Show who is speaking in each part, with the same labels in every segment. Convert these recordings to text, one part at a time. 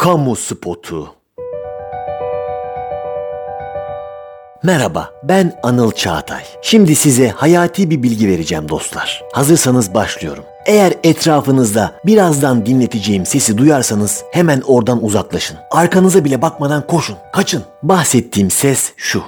Speaker 1: Kamu spotu. Merhaba, ben Anıl Çağatay. Şimdi size hayati bir bilgi vereceğim dostlar. Hazırsanız başlıyorum. Eğer etrafınızda birazdan dinleteceğim sesi duyarsanız hemen oradan uzaklaşın. Arkanıza bile bakmadan koşun, kaçın. Bahsettiğim ses şu.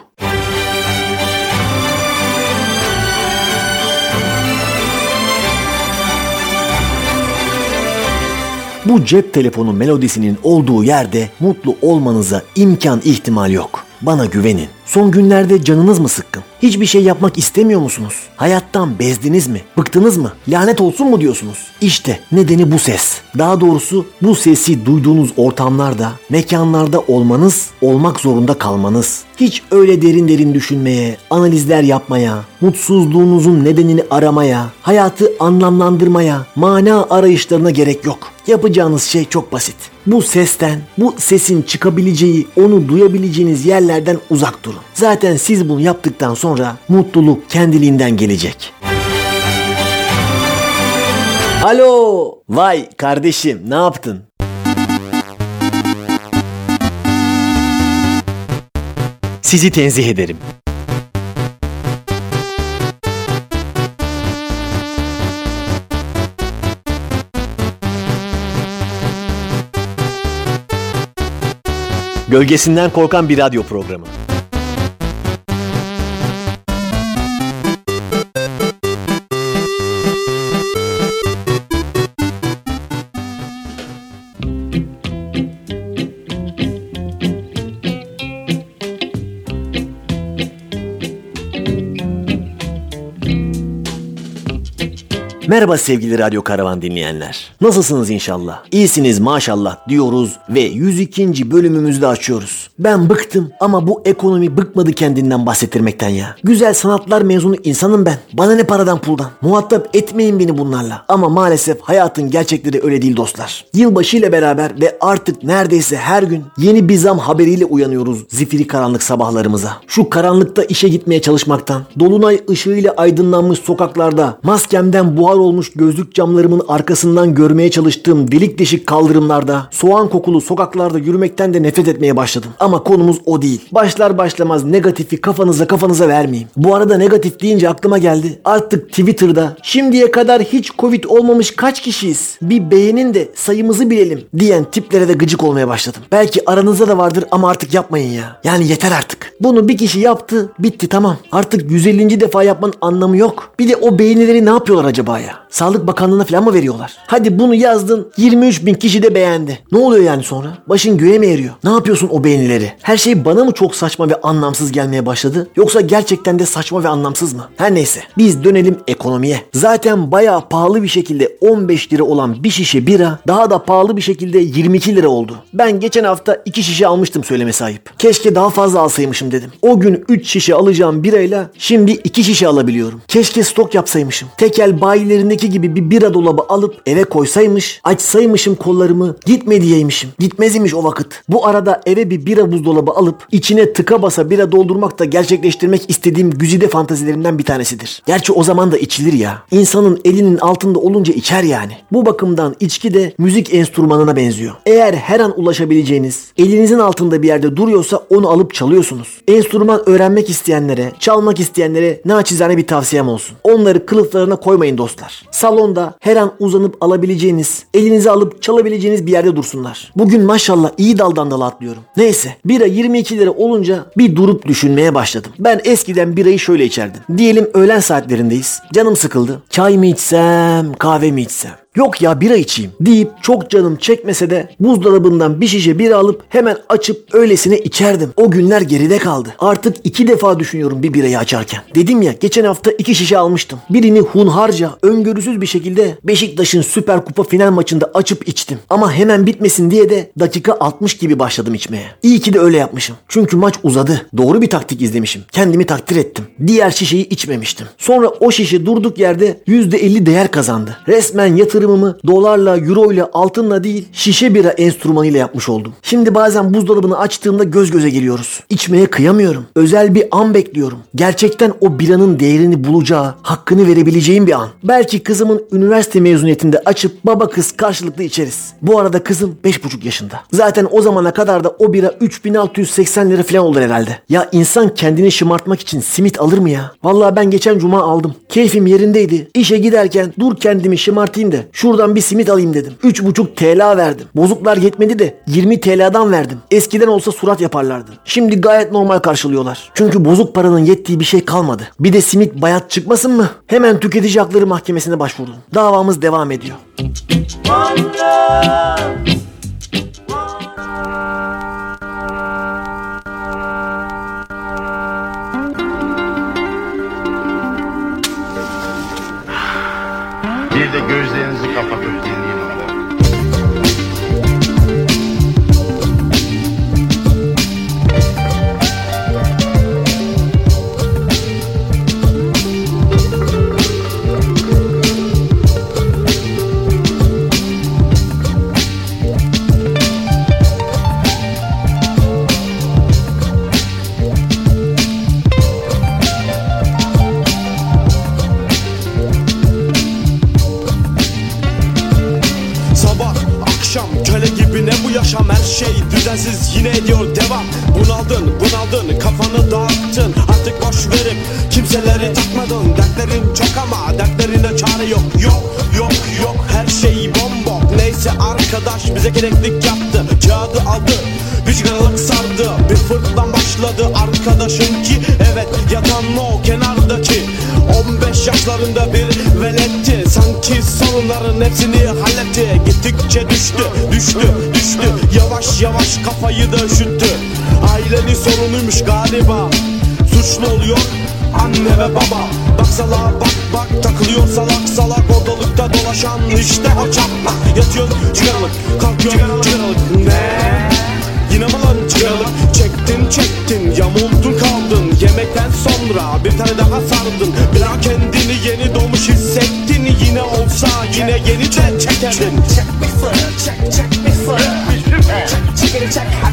Speaker 1: Bu cep telefonu melodisinin olduğu yerde mutlu olmanıza imkan ihtimal yok. Bana güvenin. Son günlerde canınız mı sıkkın? Hiçbir şey yapmak istemiyor musunuz? Hayattan bezdiniz mi? Bıktınız mı? Lanet olsun mu diyorsunuz? İşte nedeni bu ses. Daha doğrusu bu sesi duyduğunuz ortamlarda, mekanlarda olmanız, olmak zorunda kalmanız. Hiç öyle derin derin düşünmeye, analizler yapmaya, mutsuzluğunuzun nedenini aramaya, hayatı anlamlandırmaya, mana arayışlarına gerek yok. Yapacağınız şey çok basit. Bu sesten, bu sesin çıkabileceği, onu duyabileceğiniz yerlerden uzak durun. Zaten siz bunu yaptıktan sonra mutluluk kendiliğinden gelecek. Alo! Vay kardeşim ne yaptın? Sizi tenzih ederim. Gölgesinden korkan bir radyo programı. Merhaba sevgili Radyo Karavan dinleyenler. Nasılsınız inşallah? İyisiniz maşallah diyoruz ve 102. bölümümüzü de açıyoruz. Ben bıktım ama bu ekonomi bıkmadı kendinden bahsettirmekten ya. Güzel sanatlar mezunu insanım ben. Bana ne paradan puldan. Muhatap etmeyin beni bunlarla. Ama maalesef hayatın gerçekleri öyle değil dostlar. Yılbaşı ile beraber ve artık neredeyse her gün yeni bir zam haberiyle uyanıyoruz zifiri karanlık sabahlarımıza. Şu karanlıkta işe gitmeye çalışmaktan, dolunay ışığıyla aydınlanmış sokaklarda maskemden buhar olmuş gözlük camlarımın arkasından görmeye çalıştığım delik deşik kaldırımlarda, soğan kokulu sokaklarda yürümekten de nefret etmeye başladım. Ama konumuz o değil. Başlar başlamaz negatifi kafanıza kafanıza vermeyeyim. Bu arada negatif deyince aklıma geldi. Artık Twitter'da şimdiye kadar hiç Covid olmamış kaç kişiyiz? Bir beğenin de sayımızı bilelim diyen tiplere de gıcık olmaya başladım. Belki aranızda da vardır ama artık yapmayın ya. Yani yeter artık. Bunu bir kişi yaptı, bitti tamam. Artık 150. defa yapmanın anlamı yok. Bir de o beğenileri ne yapıyorlar acaba ya? Sağlık Bakanlığı'na falan mı veriyorlar? Hadi bunu yazdın 23 bin kişi de beğendi. Ne oluyor yani sonra? Başın göğe mi eriyor? Ne yapıyorsun o beğenileri? Her şey bana mı çok saçma ve anlamsız gelmeye başladı? Yoksa gerçekten de saçma ve anlamsız mı? Her neyse biz dönelim ekonomiye. Zaten bayağı pahalı bir şekilde 15 lira olan bir şişe bira daha da pahalı bir şekilde 22 lira oldu. Ben geçen hafta 2 şişe almıştım söylemesi ayıp. Keşke daha fazla alsaymışım dedim. O gün 3 şişe alacağım birayla şimdi 2 şişe alabiliyorum. Keşke stok yapsaymışım. Tekel bayilerindeki gibi bir bira dolabı alıp eve koysaymış, açsaymışım kollarımı, gitme diyeymişim. Gitmez imiş o vakit. Bu arada eve bir bira buzdolabı alıp içine tıka basa bira doldurmak da gerçekleştirmek istediğim güzide fantazilerimden bir tanesidir. Gerçi o zaman da içilir ya. İnsanın elinin altında olunca içer yani. Bu bakımdan içki de müzik enstrümanına benziyor. Eğer her an ulaşabileceğiniz, elinizin altında bir yerde duruyorsa onu alıp çalıyorsunuz. Enstrüman öğrenmek isteyenlere, çalmak isteyenlere naçizane bir tavsiyem olsun. Onları kılıflarına koymayın dostlar. Salonda her an uzanıp alabileceğiniz, elinize alıp çalabileceğiniz bir yerde dursunlar. Bugün maşallah iyi daldan dala atlıyorum. Neyse bira 22 lira olunca bir durup düşünmeye başladım. Ben eskiden birayı şöyle içerdim. Diyelim öğlen saatlerindeyiz. Canım sıkıldı. Çay mı içsem, kahve mi içsem? Yok ya bira içeyim deyip çok canım çekmese de buzdolabından bir şişe bira alıp hemen açıp öylesine içerdim. O günler geride kaldı. Artık iki defa düşünüyorum bir birayı açarken. Dedim ya geçen hafta iki şişe almıştım. Birini hunharca, öngörüsüz bir şekilde Beşiktaş'ın Süper Kupa final maçında açıp içtim. Ama hemen bitmesin diye de dakika 60 gibi başladım içmeye. İyi ki de öyle yapmışım. Çünkü maç uzadı. Doğru bir taktik izlemişim. Kendimi takdir ettim. Diğer şişeyi içmemiştim. Sonra o şişe durduk yerde %50 değer kazandı. Resmen yatırım yatırımımı dolarla, euro ile, altınla değil şişe bira enstrümanıyla yapmış oldum. Şimdi bazen buzdolabını açtığımda göz göze geliyoruz. İçmeye kıyamıyorum. Özel bir an bekliyorum. Gerçekten o biranın değerini bulacağı, hakkını verebileceğim bir an. Belki kızımın üniversite mezuniyetinde açıp baba kız karşılıklı içeriz. Bu arada kızım 5,5 yaşında. Zaten o zamana kadar da o bira 3680 lira falan olur herhalde. Ya insan kendini şımartmak için simit alır mı ya? Vallahi ben geçen cuma aldım. Keyfim yerindeydi. İşe giderken dur kendimi şımartayım da şuradan bir simit alayım dedim. 3,5 TL verdim. Bozuklar yetmedi de 20 TL'dan verdim. Eskiden olsa surat yaparlardı. Şimdi gayet normal karşılıyorlar. Çünkü bozuk paranın yettiği bir şey kalmadı. Bir de simit bayat çıkmasın mı? Hemen tüketici hakları mahkemesine başvurdum. Davamız devam ediyor.
Speaker 2: Bir de
Speaker 3: 15 yaşlarında bir veletti. Sanki sorunların hepsini halletti. Gittikçe düştü düştü düştü. Yavaş yavaş kafayı da üşüttü. Ailenin sorunuymuş galiba. Suçlu oluyor anne ve baba. Bak salağa bak bak takılıyor salak salak. Ortalıkta dolaşan işte o çaplak Yatıyorsun çıkarılık kalkıyorsun çıkarılık
Speaker 4: Check check check check me çek Check check me fırın Check check me check, check, çek check,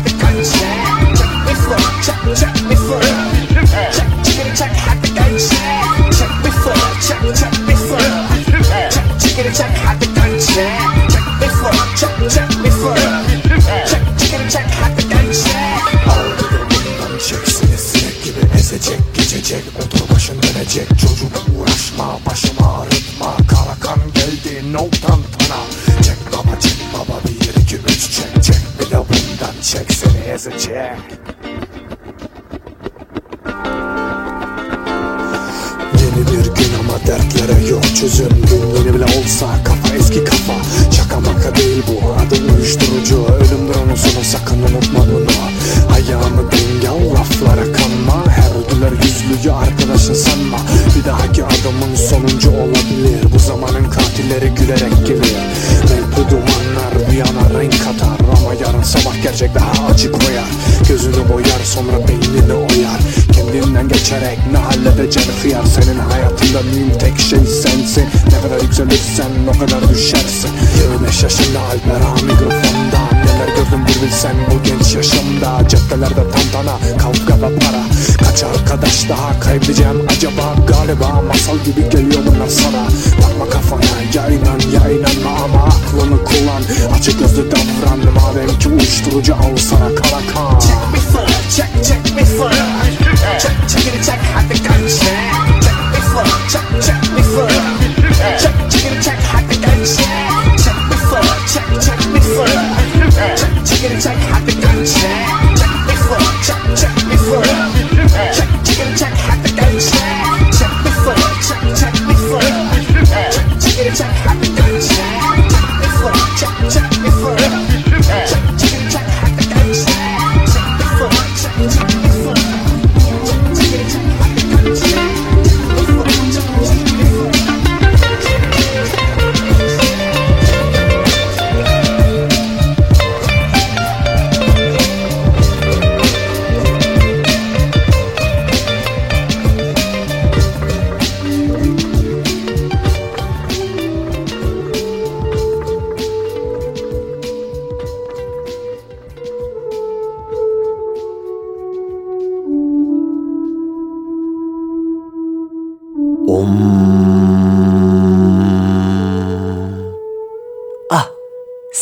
Speaker 5: no tantana gerçek daha açık koyar Gözünü boyar sonra beynini oyar. Kendinden geçerek ne halledeceksin hıyar Senin hayatında mühim tek şey sensin. Ne kadar yükselirsen o kadar düşersin. 25 yaşında Alper ağa mikrofonda. Neler gördüm bir bilsen bu genç yaşımda. Caddelerde tantana kavga ve para. Kaç arkadaş daha kaybedeceğim acaba? Galiba masal gibi geliyor bunlar sana. Bakma kafana ya inan ya inanma ama aklını kullan. Açık gözlü davran madem ki uyuşturucu al sana kan.
Speaker 4: Me for, check, check me for. Check, check it, check, have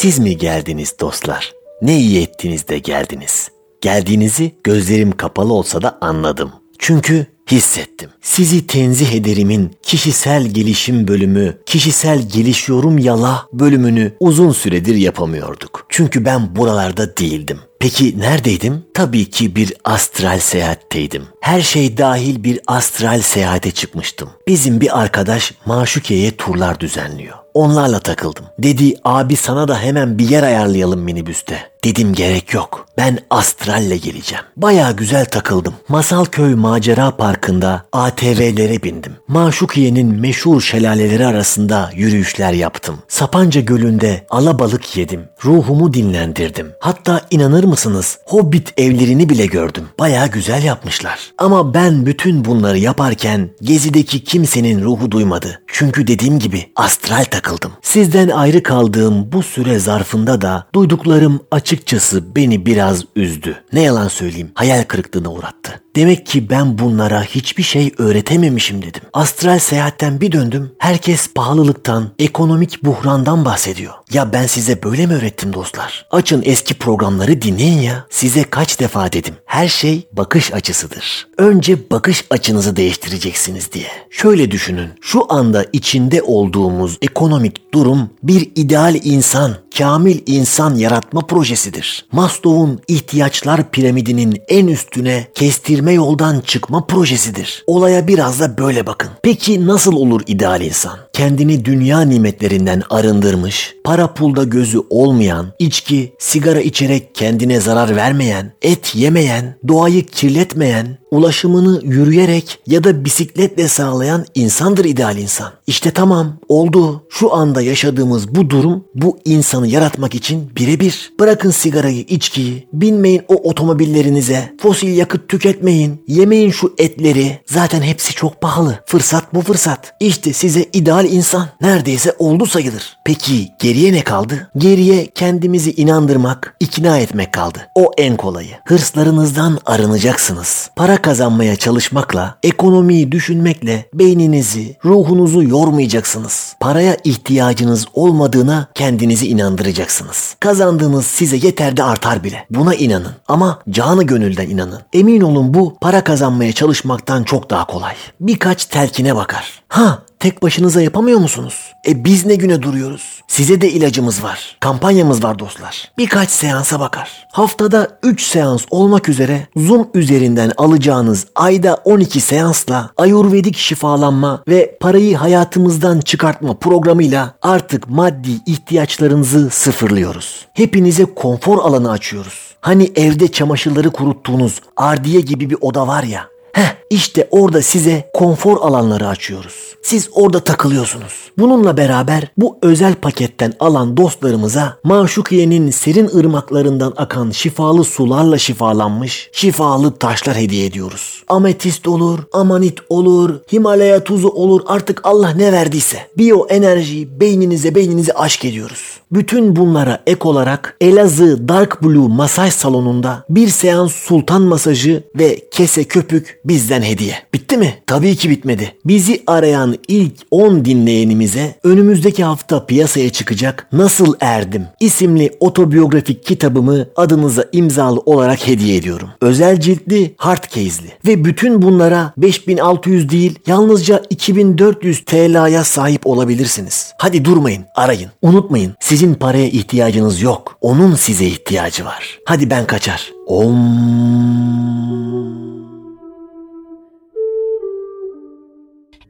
Speaker 1: siz mi geldiniz dostlar? Ne iyi ettiniz de geldiniz. Geldiğinizi gözlerim kapalı olsa da anladım. Çünkü hissettim. Sizi tenzih ederimin kişisel gelişim bölümü, kişisel gelişiyorum yala bölümünü uzun süredir yapamıyorduk. Çünkü ben buralarda değildim. Peki neredeydim? Tabii ki bir astral seyahatteydim. Her şey dahil bir astral seyahate çıkmıştım. Bizim bir arkadaş Maşukiye'ye turlar düzenliyor. Onlarla takıldım. Dedi abi sana da hemen bir yer ayarlayalım minibüste. Dedim gerek yok. Ben astralle geleceğim. Baya güzel takıldım. Masalköy Macera Parkı'nda ATV'lere bindim. Maşukiye'nin meşhur şelaleleri arasında yürüyüşler yaptım. Sapanca Gölü'nde alabalık yedim. Ruhumu dinlendirdim. Hatta inanır mısınız? Hobbit evlerini bile gördüm. Baya güzel yapmışlar. Ama ben bütün bunları yaparken gezideki kimsenin ruhu duymadı. Çünkü dediğim gibi astral takıldım. Sizden ayrı kaldığım bu süre zarfında da duyduklarım açıkçası beni biraz üzdü. Ne yalan söyleyeyim hayal kırıklığına uğrattı. Demek ki ben bunlara hiçbir şey öğretememişim dedim. Astral seyahatten bir döndüm. Herkes pahalılıktan, ekonomik buhrandan bahsediyor. Ya ben size böyle mi öğrettim dostlar? Açın eski programları dinleyin ya. Size kaç defa dedim. Her şey bakış açısıdır. Önce bakış açınızı değiştireceksiniz diye. Şöyle düşünün. Şu anda içinde olduğumuz ekonomik durum bir ideal insan, kamil insan yaratma projesidir. Maslow'un ihtiyaçlar piramidinin en üstüne kestirme yoldan çıkma projesidir. Olaya biraz da böyle bakın. Peki nasıl olur ideal insan? Kendini dünya nimetlerinden arındırmış, para pulda gözü olmayan, içki, sigara içerek kendine zarar vermeyen, et yemeyen, doğayı kirletmeyen, ulaşımını yürüyerek ya da bisikletle sağlayan insandır ideal insan. İşte tamam oldu. Şu anda yaşadığımız bu durum bu insanı yaratmak için birebir. Bırakın sigarayı, içkiyi, binmeyin o otomobillerinize, fosil yakıt tüketmeyin, yemeyin şu etleri. Zaten hepsi çok pahalı. Fırsat bu fırsat. İşte size ideal insan. Neredeyse oldu sayılır. Peki geriye ne kaldı? Geriye kendimizi inandırmak, ikna etmek kaldı. O en kolayı. Hırslarınızdan arınacaksınız. Para kazanmaya çalışmakla, ekonomiyi düşünmekle beyninizi, ruhunuzu yormayacaksınız. Paraya ihtiyacınız olmadığına kendinizi inandıracaksınız. Kazandığınız size yeter de artar bile. Buna inanın ama canı gönülden inanın. Emin olun bu para kazanmaya çalışmaktan çok daha kolay. Birkaç telkine bakar. Ha Tek başınıza yapamıyor musunuz? E biz ne güne duruyoruz? Size de ilacımız var. Kampanyamız var dostlar. Birkaç seansa bakar. Haftada 3 seans olmak üzere Zoom üzerinden alacağınız ayda 12 seansla ayurvedik şifalanma ve parayı hayatımızdan çıkartma programıyla artık maddi ihtiyaçlarınızı sıfırlıyoruz. Hepinize konfor alanı açıyoruz. Hani evde çamaşırları kuruttuğunuz ardiye gibi bir oda var ya. Heh işte orada size konfor alanları açıyoruz. Siz orada takılıyorsunuz. Bununla beraber bu özel paketten alan dostlarımıza Maşukiye'nin serin ırmaklarından akan şifalı sularla şifalanmış şifalı taşlar hediye ediyoruz. Ametist olur, amanit olur, Himalaya tuzu olur artık Allah ne verdiyse. Biyo enerjiyi beyninize beyninize aşk ediyoruz. Bütün bunlara ek olarak Elazığ Dark Blue masaj salonunda bir seans sultan masajı ve kese köpük bizden hediye. Bitti mi? Tabii ki bitmedi. Bizi arayan ilk 10 dinleyenimize önümüzdeki hafta piyasaya çıkacak Nasıl Erdim isimli otobiyografik kitabımı adınıza imzalı olarak hediye ediyorum. Özel ciltli, hard case'li ve bütün bunlara 5600 değil yalnızca 2400 TL'ye sahip olabilirsiniz. Hadi durmayın, arayın. Unutmayın sizin paraya ihtiyacınız yok. Onun size ihtiyacı var. Hadi ben kaçar. Om.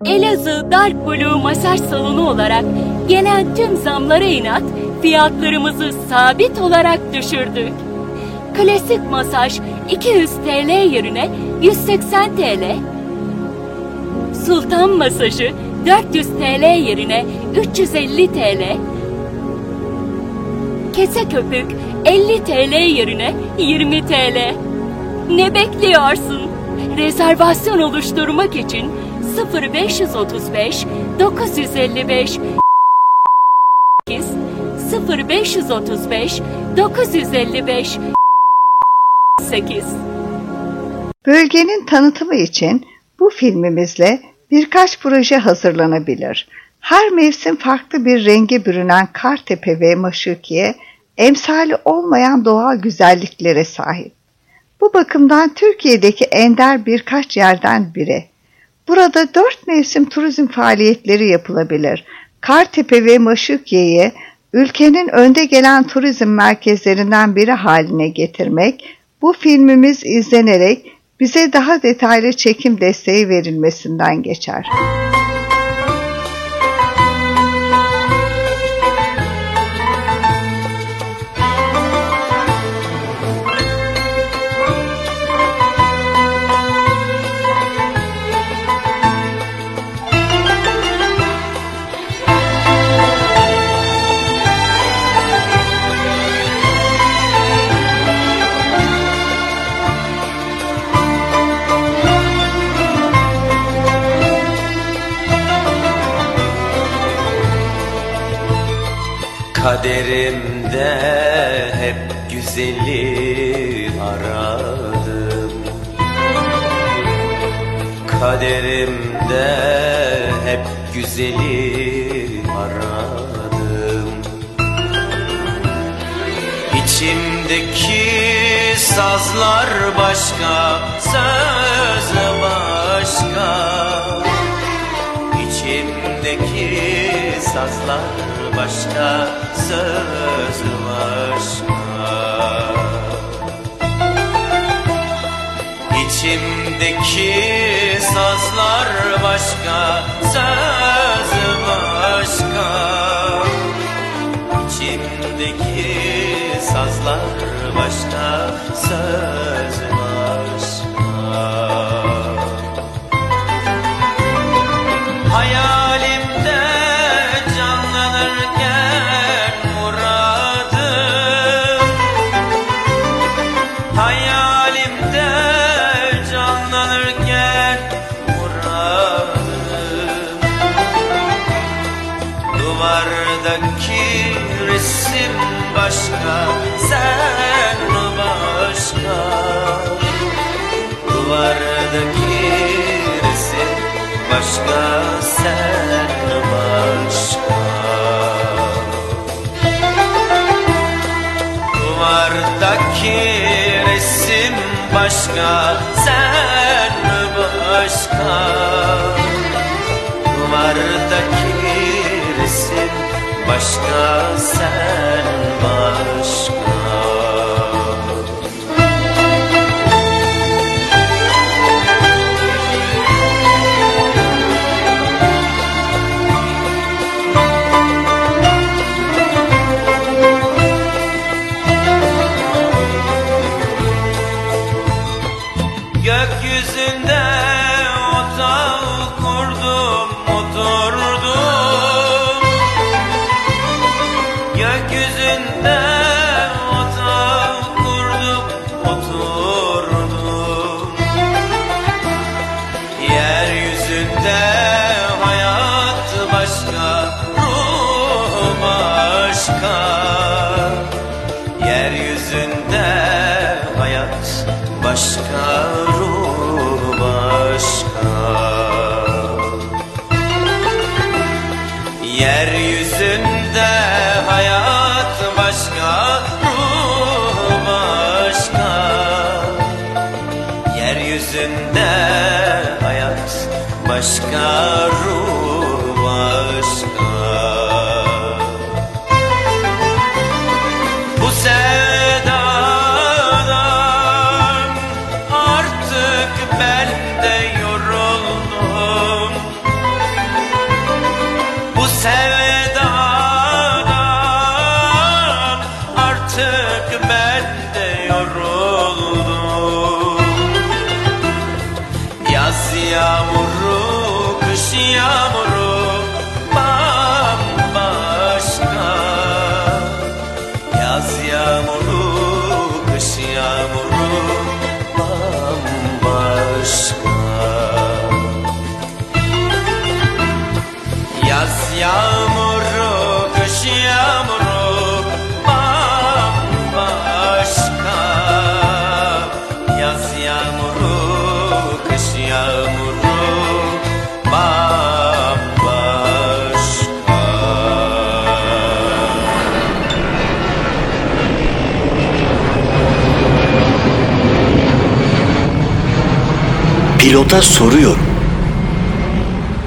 Speaker 6: Elazığ Dark Blue masaj salonu olarak gelen tüm zamlara inat fiyatlarımızı sabit olarak düşürdük. Klasik masaj 200 TL yerine 180 TL. Sultan masajı 400 TL yerine 350 TL. Kese köpük 50 TL yerine 20 TL. Ne bekliyorsun? Rezervasyon oluşturmak için 0535 955 0535 955 8
Speaker 7: Bölgenin tanıtımı için bu filmimizle birkaç proje hazırlanabilir. Her mevsim farklı bir renge bürünen Kartepe ve Maşukiye emsali olmayan doğal güzelliklere sahip. Bu bakımdan Türkiye'deki ender birkaç yerden biri. Burada dört mevsim turizm faaliyetleri yapılabilir. Kartepe ve Maşukiye'yi ülkenin önde gelen turizm merkezlerinden biri haline getirmek, bu filmimiz izlenerek bize daha detaylı çekim desteği verilmesinden geçer.
Speaker 8: Kaderimde sazlar başka, söz başka. İçimdeki sazlar başka, söz başka. İçimdeki sazlar başka, söz başka. İçimdeki sazlar başka, söz başka, sen başka. Duvardaki resim başka, sen başka. Duvardaki resim başka, sen başka. Duvardaki resim başka, sen
Speaker 1: Pilota soruyorum.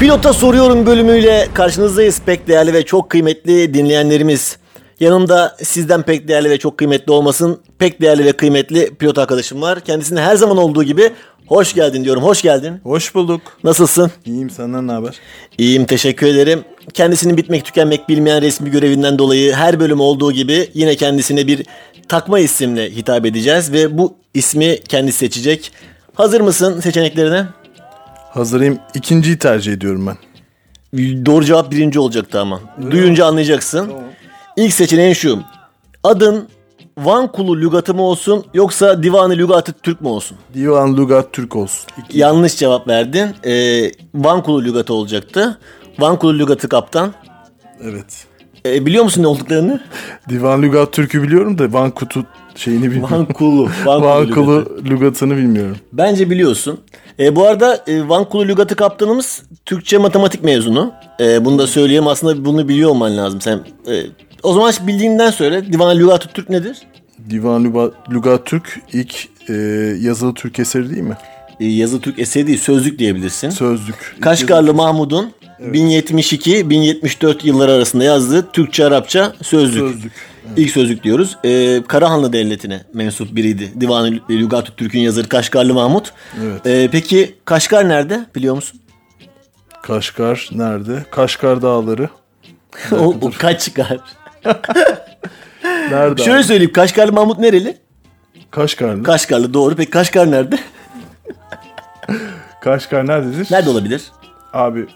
Speaker 1: Pilota soruyorum bölümüyle karşınızdayız pek değerli ve çok kıymetli dinleyenlerimiz. Yanımda sizden pek değerli ve çok kıymetli olmasın pek değerli ve kıymetli pilot arkadaşım var. Kendisine her zaman olduğu gibi hoş geldin diyorum. Hoş geldin.
Speaker 9: Hoş bulduk.
Speaker 1: Nasılsın?
Speaker 9: İyiyim senden ne haber?
Speaker 1: İyiyim teşekkür ederim. Kendisinin bitmek tükenmek bilmeyen resmi görevinden dolayı her bölüm olduğu gibi yine kendisine bir takma isimle hitap edeceğiz ve bu ismi kendisi seçecek. Hazır mısın seçeneklerine?
Speaker 9: Hazırım. İkinciyi tercih ediyorum ben.
Speaker 1: Doğru cevap birinci olacaktı ama. Duyunca anlayacaksın. İlk seçeneğin şu. Adın Van Kulu lügatı mı olsun yoksa Divanı Lügatı Türk mü olsun?
Speaker 9: Divan Lugat Türk olsun. İki.
Speaker 1: Yanlış cevap verdin. Ee, Van Kulu lügatı olacaktı. Van Kulu lügatı kaptan.
Speaker 9: Evet.
Speaker 1: Ee, biliyor musun ne olduklarını?
Speaker 9: Divan Lugat Türk'ü biliyorum da Van Kutu şeyini bilmiyorum.
Speaker 1: Van Kulu. Van,
Speaker 9: Van
Speaker 1: Kulu
Speaker 9: Kulu
Speaker 1: lügatı.
Speaker 9: Lugat'ını bilmiyorum.
Speaker 1: Bence biliyorsun. E, bu arada e, Van Kulu lügatı kaptanımız Türkçe matematik mezunu. E, bunu da söyleyeyim aslında bunu biliyor olman lazım sen. E, o zaman bildiğinden söyle. Divan Lügatı Türk nedir?
Speaker 9: Divan Lugat Türk ilk e, yazılı Türk eseri değil mi?
Speaker 1: E, yazı Türk eseri değil sözlük diyebilirsin.
Speaker 9: Sözlük.
Speaker 1: Kaşgarlı Mahmud'un 1072-1074 yılları arasında yazdığı Türkçe Arapça sözlük.
Speaker 9: Sözlük.
Speaker 1: İlk sözlük diyoruz. Ee, Karahanlı Devleti'ne mensup biriydi. Divan-ı Lügat-ı Türk'ün yazarı Kaşgarlı Mahmud.
Speaker 9: Evet.
Speaker 1: Ee, peki Kaşgar nerede biliyor musun?
Speaker 9: Kaşgar nerede? Kaşgar Dağları.
Speaker 1: o, o Kaçkar.
Speaker 9: Nerede?
Speaker 1: Şöyle
Speaker 9: abi?
Speaker 1: söyleyeyim Kaşgarlı Mahmut nereli?
Speaker 9: Kaşgarlı.
Speaker 1: Kaşgarlı doğru. Peki Kaşgar nerede?
Speaker 9: Kaşgar nerededir?
Speaker 1: nerede olabilir?
Speaker 9: Abi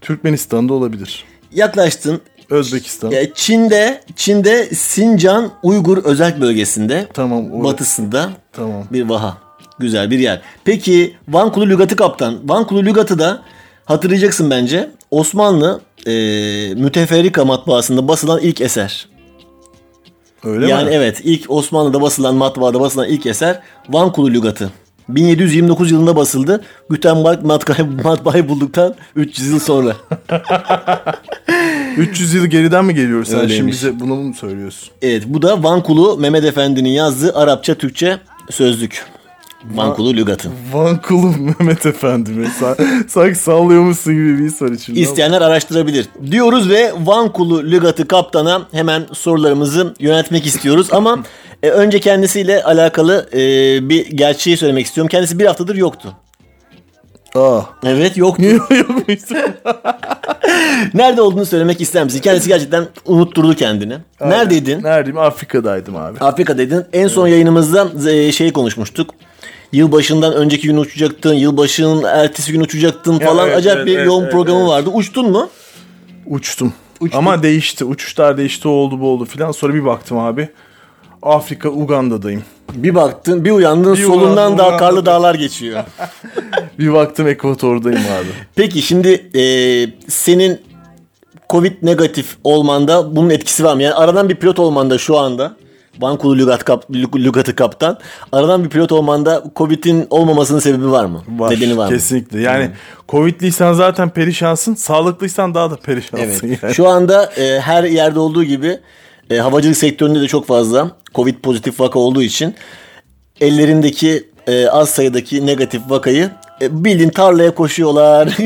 Speaker 9: Türkmenistan'da olabilir.
Speaker 1: Yaklaştın.
Speaker 9: Özbekistan.
Speaker 1: E, Çin'de Çin'de Sincan Uygur özel bölgesinde
Speaker 9: Tamam. orası.
Speaker 1: batısında
Speaker 9: Tamam.
Speaker 1: bir vaha. Güzel bir yer. Peki Van Kulu Lügatı kaptan. Van Kulu Lügatı da hatırlayacaksın bence. Osmanlı e, müteferrika matbaasında basılan ilk eser.
Speaker 9: Öyle
Speaker 1: yani
Speaker 9: mi?
Speaker 1: evet ilk Osmanlı'da basılan matbaada basılan ilk eser Van Kulu Lügatı. 1729 yılında basıldı. Gutenberg matbaayı, bulduktan 300 yıl sonra.
Speaker 9: 300 yıl geriden mi geliyoruz sen
Speaker 1: Öyleymiş.
Speaker 9: şimdi bize bunu mu söylüyorsun?
Speaker 1: Evet bu da Van Kulu Mehmet Efendi'nin yazdığı Arapça Türkçe sözlük. Van Kulu Lügatı.
Speaker 9: Van Kulu Mehmet Efendi mi? Sa- sanki sallıyormuşsun gibi bir his var içimde. ama-
Speaker 1: İsteyenler araştırabilir. Diyoruz ve Van Kulu Lügatı kaptana hemen sorularımızı yönetmek istiyoruz. Ama e, önce kendisiyle alakalı e, bir gerçeği söylemek istiyorum. Kendisi bir haftadır yoktu.
Speaker 9: Aa.
Speaker 1: Evet yoktu.
Speaker 9: Yok muydu?
Speaker 1: Nerede olduğunu söylemek ister misin? Kendisi gerçekten unutturdu kendini. Neredeydin?
Speaker 9: Neredeyim? Afrika'daydım abi.
Speaker 1: Afrika'daydın. En son yayınımızda e, şey konuşmuştuk. Yılbaşından önceki gün uçacaktın, yılbaşının ertesi gün uçacaktın falan.
Speaker 9: evet,
Speaker 1: Acayip
Speaker 9: evet,
Speaker 1: bir
Speaker 9: evet,
Speaker 1: yoğun
Speaker 9: evet,
Speaker 1: programı
Speaker 9: evet.
Speaker 1: vardı. Uçtun mu?
Speaker 9: Uçtum.
Speaker 1: Uçtun.
Speaker 9: Ama değişti. Uçuşlar değişti. o oldu bu oldu filan. Sonra bir baktım abi. Afrika Uganda'dayım.
Speaker 1: Bir baktın, bir uyandın,
Speaker 9: Bir
Speaker 1: solundan
Speaker 9: uyandım,
Speaker 1: daha
Speaker 9: uyandım.
Speaker 1: karlı dağlar geçiyor.
Speaker 9: Bir baktım Ekvator'dayım abi.
Speaker 1: Peki şimdi e, senin Covid negatif olmanda bunun etkisi var mı? Yani aradan bir pilot olmanda şu anda Bankulu Lügat kap, Lügatı kaptan. Aradan bir pilot olmanda Covid'in olmamasının sebebi var mı?
Speaker 9: Var.
Speaker 1: Nedeni var mı?
Speaker 9: Kesinlikle. Yani Covid'liysen zaten perişansın. Sağlıklıysan daha da perişansın.
Speaker 1: Evet.
Speaker 9: Yani.
Speaker 1: Şu anda e, her yerde olduğu gibi e, havacılık sektöründe de çok fazla Covid pozitif vaka olduğu için ellerindeki e, az sayıdaki negatif vakayı e, bildiğin tarlaya koşuyorlar.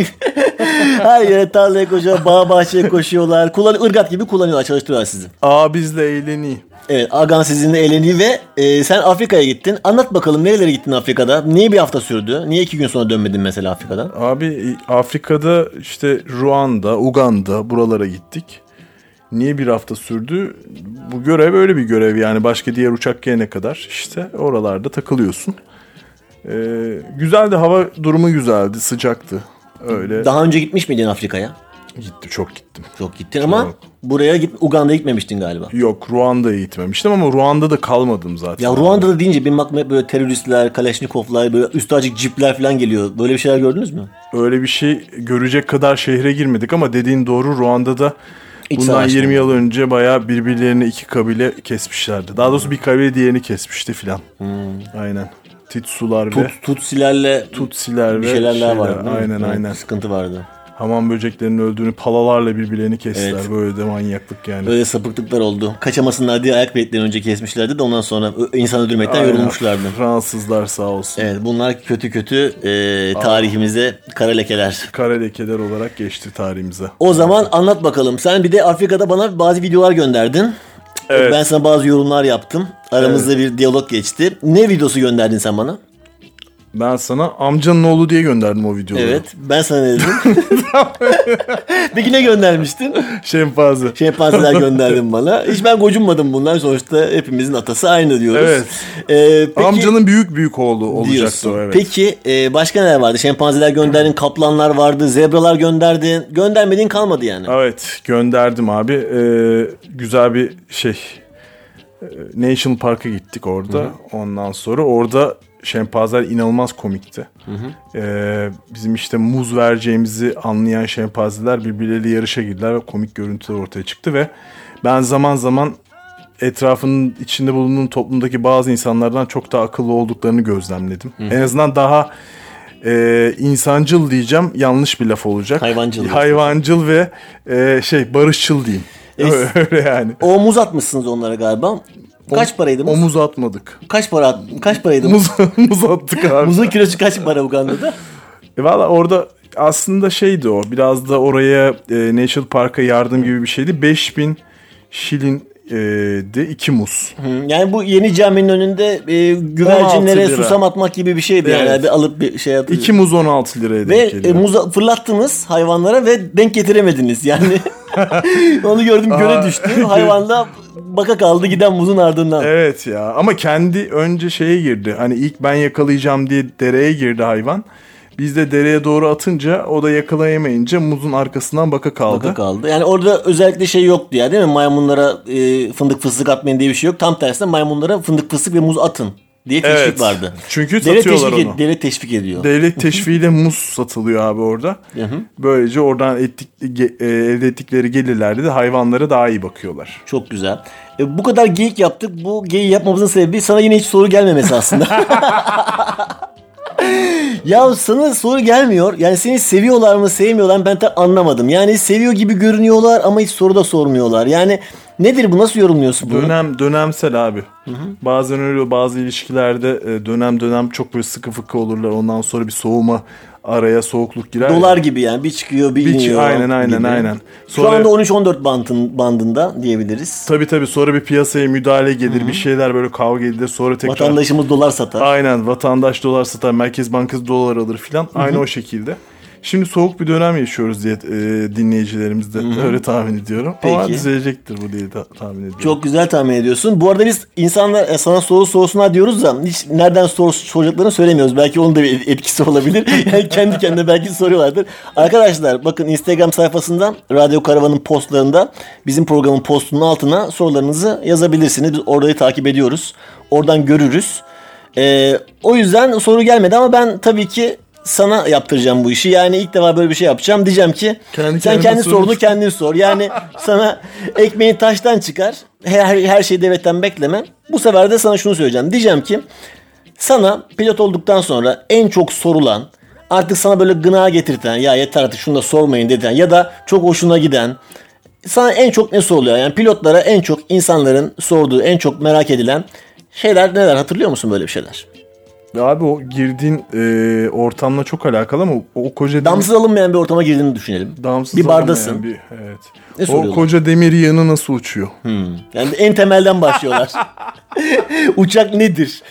Speaker 1: her yere tarlaya koşuyorlar, bağ bahçeye koşuyorlar. Kullan ırgat gibi kullanıyorlar, çalıştırıyorlar sizi.
Speaker 9: Aa bizle eğleni.
Speaker 1: Evet, Agan sizinle eğleniyor ve e, sen Afrika'ya gittin. Anlat bakalım nerelere gittin Afrika'da? Niye bir hafta sürdü? Niye iki gün sonra dönmedin mesela Afrika'dan?
Speaker 9: Abi Afrika'da işte Ruanda, Uganda buralara gittik. Niye bir hafta sürdü? Bu görev öyle bir görev yani başka diğer uçak gelene kadar işte oralarda takılıyorsun. Ee, güzeldi hava durumu güzeldi sıcaktı öyle.
Speaker 1: Daha önce gitmiş miydin Afrika'ya?
Speaker 9: Gitti çok gittim.
Speaker 1: Çok gittin ama buraya git Uganda'ya gitmemiştin galiba.
Speaker 9: Yok Ruanda'ya gitmemiştim ama Ruanda'da kalmadım zaten.
Speaker 1: Ya Ruanda'da deyince benim aklıma hep böyle teröristler, Kalashnikovlar, böyle üstü açık cipler falan geliyor. Böyle bir şeyler gördünüz mü?
Speaker 9: Öyle bir şey görecek kadar şehre girmedik ama dediğin doğru Ruanda'da
Speaker 1: İç
Speaker 9: bundan
Speaker 1: savaş
Speaker 9: 20
Speaker 1: mı?
Speaker 9: yıl önce bayağı birbirlerini iki kabile kesmişlerdi. Daha doğrusu bir kabile diğerini kesmişti filan. Aynen. Titsular ve
Speaker 1: Hmm. Tut, Tutsilerle
Speaker 9: Tutsiler
Speaker 1: bir
Speaker 9: ve
Speaker 1: şeyler vardı.
Speaker 9: Aynen aynen.
Speaker 1: Sıkıntı vardı.
Speaker 9: Hamam böceklerinin öldüğünü palalarla birbirlerini kestiler.
Speaker 1: Evet.
Speaker 9: Böyle de manyaklık yani.
Speaker 1: Öyle sapıklıklar oldu. Kaçamasınlar diye ayak biletlerini önce kesmişlerdi de ondan sonra insan öldürmekten
Speaker 9: Aynen.
Speaker 1: yorulmuşlardı.
Speaker 9: Fransızlar sağ olsun.
Speaker 1: Evet bunlar kötü kötü e, tarihimize kara lekeler.
Speaker 9: Kara lekeler olarak geçti tarihimize.
Speaker 1: O zaman anlat bakalım. Sen bir de Afrika'da bana bazı videolar gönderdin.
Speaker 9: Evet.
Speaker 1: Ben sana bazı yorumlar yaptım. Aramızda bir diyalog geçti. Ne videosu gönderdin sen bana?
Speaker 9: Ben sana amcanın oğlu diye gönderdim o videoları.
Speaker 1: Evet. Ben sana ne dedim? Peki ne göndermiştin?
Speaker 9: Şempanze.
Speaker 1: Şempanzeler gönderdin bana. Hiç ben gocunmadım bunlar. Sonuçta hepimizin atası aynı diyoruz.
Speaker 9: Evet.
Speaker 1: Ee, peki,
Speaker 9: Amcanın büyük büyük oğlu olacaktı
Speaker 1: diyorsun.
Speaker 9: o evet.
Speaker 1: Peki e, başka neler vardı? Şempanzeler gönderdin, kaplanlar vardı, zebralar gönderdin. Göndermediğin kalmadı yani.
Speaker 9: Evet gönderdim abi. Ee, güzel bir şey. Ee, National Park'a gittik orada. Ondan sonra orada şempanzeler inanılmaz komikti. Ee, bizim işte muz vereceğimizi anlayan şempanzeler birbirleriyle yarışa girdiler ve komik görüntüler ortaya çıktı ve ben zaman zaman etrafının içinde bulunduğum toplumdaki bazı insanlardan çok daha akıllı olduklarını gözlemledim. En azından daha e, insancıl diyeceğim yanlış bir laf olacak.
Speaker 1: Hayvancıl.
Speaker 9: Hayvancıl ve e, şey barışçıl diyeyim. Öyle yani.
Speaker 1: O muz atmışsınız onlara galiba. Kaç paraydı muz?
Speaker 9: Omuz atmadık.
Speaker 1: Kaç para at- kaç paraydı? Muz,
Speaker 9: muz attık abi.
Speaker 1: Muzun kilosu kaç para Uganda'da?
Speaker 9: E Valla orada aslında şeydi o. Biraz da oraya e, National Park'a yardım gibi bir şeydi. 5000 şilin e, de iki muz.
Speaker 1: Hı, Yani bu yeni caminin önünde e, güvercinlere
Speaker 9: 16 lira.
Speaker 1: susam atmak gibi bir şeydi yani.
Speaker 9: Evet.
Speaker 1: Bir alıp bir şey atıyor.
Speaker 9: İki muz 16 liraya
Speaker 1: Ve e, muzu fırlattınız hayvanlara ve denk getiremediniz yani. Onu gördüm göle
Speaker 9: Aa.
Speaker 1: düştü. Hayvan da baka kaldı giden muzun ardından.
Speaker 9: Evet ya ama kendi önce şeye girdi. Hani ilk ben yakalayacağım diye dereye girdi hayvan. Biz de dereye doğru atınca o da yakalayamayınca muzun arkasından baka kaldı.
Speaker 1: Baka kaldı. Yani orada özellikle şey yoktu ya değil mi? Maymunlara e, fındık fıstık atmayın diye bir şey yok. Tam tersine maymunlara fındık fıstık ve muz atın diye teşvik
Speaker 9: Evet.
Speaker 1: vardı.
Speaker 9: Çünkü
Speaker 1: devlet
Speaker 9: satıyorlar
Speaker 1: teşvik,
Speaker 9: onu.
Speaker 1: devlet teşvik ediyor.
Speaker 9: Devlet teşviğiyle muz satılıyor abi orada. Böylece oradan ettik, e, elde ettikleri gelirlerle de hayvanlara daha iyi bakıyorlar.
Speaker 1: Çok güzel. E, bu kadar geyik yaptık. Bu geyiği yapmamızın sebebi sana yine hiç soru gelmemesi aslında. ya sana soru gelmiyor. Yani seni seviyorlar mı sevmiyorlar mı ben tam anlamadım. Yani seviyor gibi görünüyorlar ama hiç soru da sormuyorlar. Yani nedir bu nasıl yorumluyorsun bunu?
Speaker 9: Dönem dönemsel abi. Bazen öyle bazı ilişkilerde e, dönem dönem çok böyle sıkı fıkı olurlar. Ondan sonra bir soğuma araya soğukluk girer.
Speaker 1: Dolar gibi yani bir çıkıyor bir,
Speaker 9: Bir
Speaker 1: iniyor.
Speaker 9: aynen, aynen,
Speaker 1: gibi.
Speaker 9: aynen.
Speaker 1: Şu
Speaker 9: Sonra-
Speaker 1: anda 13-14 bandın, bandında diyebiliriz.
Speaker 9: Tabii tabii sonra bir piyasaya müdahale gelir. Bir şeyler böyle kavga edilir. Sonra tekrar
Speaker 1: Vatandaşımız dolar satar.
Speaker 9: Aynen vatandaş dolar satar, Merkez Bankası dolar alır filan. Aynı o şekilde. Şimdi soğuk bir dönem yaşıyoruz diye e, dinleyicilerimiz de öyle tahmin ediyorum. Ama
Speaker 1: Peki.
Speaker 9: düzelecektir bu diye ta- tahmin ediyorum.
Speaker 1: Çok güzel tahmin ediyorsun. Bu arada biz insanlar e, sana soru sorsunlar diyoruz da hiç nereden soru soracaklarını söylemiyoruz. Belki onun da bir etkisi olabilir. Yani kendi kendine belki soruyorlardır. Arkadaşlar bakın Instagram sayfasından Radyo Karavan'ın postlarında bizim programın postunun altına sorularınızı yazabilirsiniz. Biz orayı takip ediyoruz. Oradan görürüz. Ee, o yüzden soru gelmedi ama ben tabii ki sana yaptıracağım bu işi. Yani ilk defa böyle bir şey yapacağım. Diyeceğim ki
Speaker 9: Kendi
Speaker 1: sen kendi
Speaker 9: sorun.
Speaker 1: sorunu kendin sor. Yani sana ekmeğin taştan çıkar. Her, her şeyi devletten bekleme. Bu sefer de sana şunu söyleyeceğim. Diyeceğim ki sana pilot olduktan sonra en çok sorulan artık sana böyle gına getirten ya yeter artık şunu da sormayın dediğin ya da çok hoşuna giden sana en çok ne soruluyor? Yani pilotlara en çok insanların sorduğu, en çok merak edilen şeyler neler? Hatırlıyor musun böyle bir şeyler?
Speaker 9: Ya Abi o girdiğin e, ortamla çok alakalı ama o, o koca
Speaker 1: Damsız alınmayan bir ortama girdiğini düşünelim.
Speaker 9: damsız
Speaker 1: bir bardasın.
Speaker 9: Bir, evet.
Speaker 1: Ne
Speaker 9: o koca demir yığını nasıl uçuyor?
Speaker 1: Yani en temelden başlıyorlar. Uçak nedir?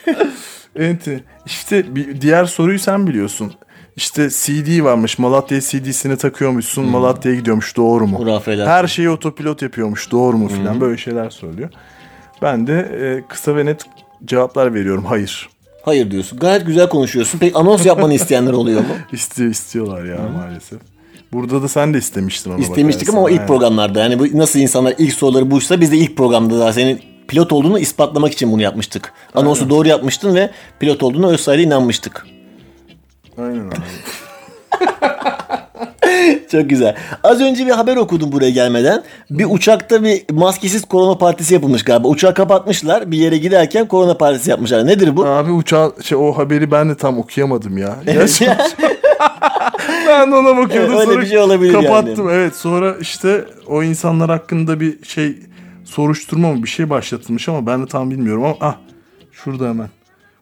Speaker 9: Enti. İşte bir diğer soruyu sen biliyorsun. İşte CD varmış. Malatya CD'sini takıyormuşsun. Malatya'ya gidiyormuş. Doğru mu?
Speaker 1: Hurafeler.
Speaker 9: Her şeyi otopilot yapıyormuş. Doğru mu filan. Böyle şeyler söylüyor. Ben de e, kısa ve net cevaplar veriyorum. Hayır.
Speaker 1: Hayır diyorsun. Gayet güzel konuşuyorsun. Peki anons yapmanı isteyenler oluyor mu?
Speaker 9: İstiyor, istiyorlar ya maalesef. Burada da sen de istemiştin onu.
Speaker 1: İstemiştik ama o ilk programlarda. Yani bu nasıl insanlar ilk soruları buysa biz de ilk programda daha senin pilot olduğunu ispatlamak için bunu yapmıştık. Anonsu doğru yapmıştın ve pilot olduğuna öz inanmıştık.
Speaker 9: Aynen abi.
Speaker 1: Çok güzel. Az önce bir haber okudum buraya gelmeden. Bir uçakta bir maskesiz korona partisi yapılmış galiba. Uçağı kapatmışlar. Bir yere giderken korona partisi yapmışlar. Nedir bu?
Speaker 9: Abi uçağı şey, o haberi ben de tam okuyamadım ya. Ben de ona bakıyordum.
Speaker 1: Evet, öyle
Speaker 9: sonra
Speaker 1: bir şey olabilir yani.
Speaker 9: kapattım. Evet sonra işte o insanlar hakkında bir şey soruşturma mı bir şey başlatılmış ama ben de tam bilmiyorum ama ah şurada hemen.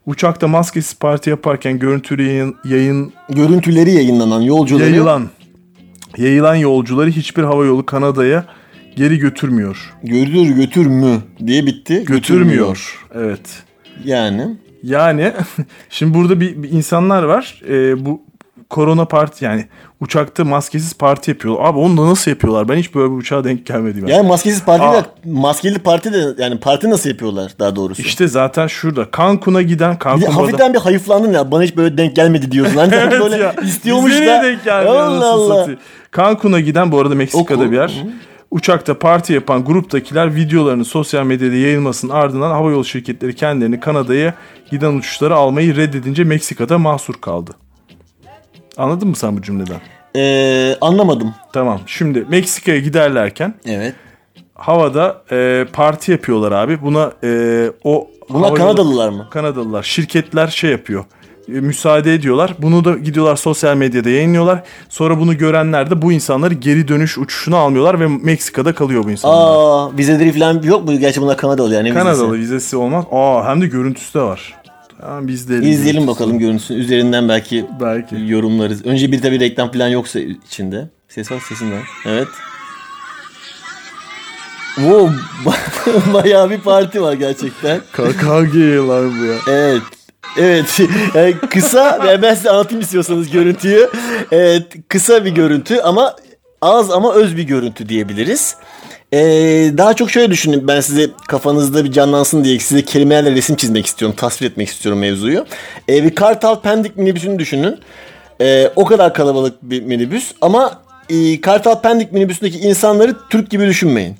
Speaker 9: Uçakta maskesiz parti yaparken görüntülü yayın, yayın
Speaker 1: Görüntüleri yayınlanan yolcuları
Speaker 9: yayılan yayılan yolcuları hiçbir hava yolu Kanada'ya geri götürmüyor.
Speaker 1: götür götür mü diye bitti.
Speaker 9: Götürmüyor. Evet.
Speaker 1: Yani
Speaker 9: Yani şimdi burada bir, bir insanlar var. Ee, bu korona parti yani uçakta maskesiz parti yapıyor. Abi onu da nasıl yapıyorlar? Ben hiç böyle bir uçağa denk gelmedim.
Speaker 1: yani maskesiz parti
Speaker 9: Aa.
Speaker 1: de maskeli parti de yani parti nasıl yapıyorlar daha doğrusu.
Speaker 9: İşte zaten şurada Cancun'a giden Cancun'da
Speaker 1: hafiften bir hayıflandın ya bana hiç böyle denk gelmedi diyorsun. Hani
Speaker 9: Evet
Speaker 1: böyle
Speaker 9: ya.
Speaker 1: istiyormuş da.
Speaker 9: denk
Speaker 1: Allah Allah.
Speaker 9: Cancun'a giden bu arada Meksika'da
Speaker 1: Oku.
Speaker 9: bir yer. Uçakta parti yapan gruptakiler videolarını sosyal medyada yayılmasının ardından havayolu şirketleri kendilerini Kanada'ya giden uçuşları almayı reddedince Meksika'da mahsur kaldı. Anladın mı sen bu cümleden?
Speaker 1: Ee, anlamadım.
Speaker 9: Tamam. Şimdi Meksika'ya giderlerken
Speaker 1: Evet.
Speaker 9: havada e, parti yapıyorlar abi. Buna e, o
Speaker 1: Bunlar
Speaker 9: havayolu-
Speaker 1: Kanadalılar mı?
Speaker 9: Kanadalılar. Şirketler şey yapıyor. e, müsaade ediyorlar. Bunu da gidiyorlar sosyal medyada yayınlıyorlar. Sonra bunu görenler de bu insanları geri dönüş uçuşuna almıyorlar ve Meksika'da kalıyor bu insanlar.
Speaker 1: Aa vizeleri falan yok mu? Gerçi bunlar Kanadalı yani.
Speaker 9: Kanadalı
Speaker 1: vizesi?
Speaker 9: vizesi olmaz. Aa hem de görüntüsü de var. Tamam biz de
Speaker 1: İzleyelim bakalım görüntüsünü. Üzerinden belki,
Speaker 9: Belki.
Speaker 1: yorumlarız. Önce bir tabii reklam falan yoksa içinde. Ses var sesinden. Evet. Wow, bayağı bir parti var gerçekten.
Speaker 9: KKG lan bu ya.
Speaker 1: Evet. Evet. Yani kısa ben size anlatayım istiyorsanız görüntüyü. Evet, kısa bir görüntü ama az ama öz bir görüntü diyebiliriz. Ee, daha çok şöyle düşünün ben size kafanızda bir canlansın diye size kelimelerle resim çizmek istiyorum. Tasvir etmek istiyorum mevzuyu. Ee, bir Kartal Pendik minibüsünü düşünün. Ee, o kadar kalabalık bir minibüs ama e, Kartal Pendik minibüsündeki insanları Türk gibi düşünmeyin.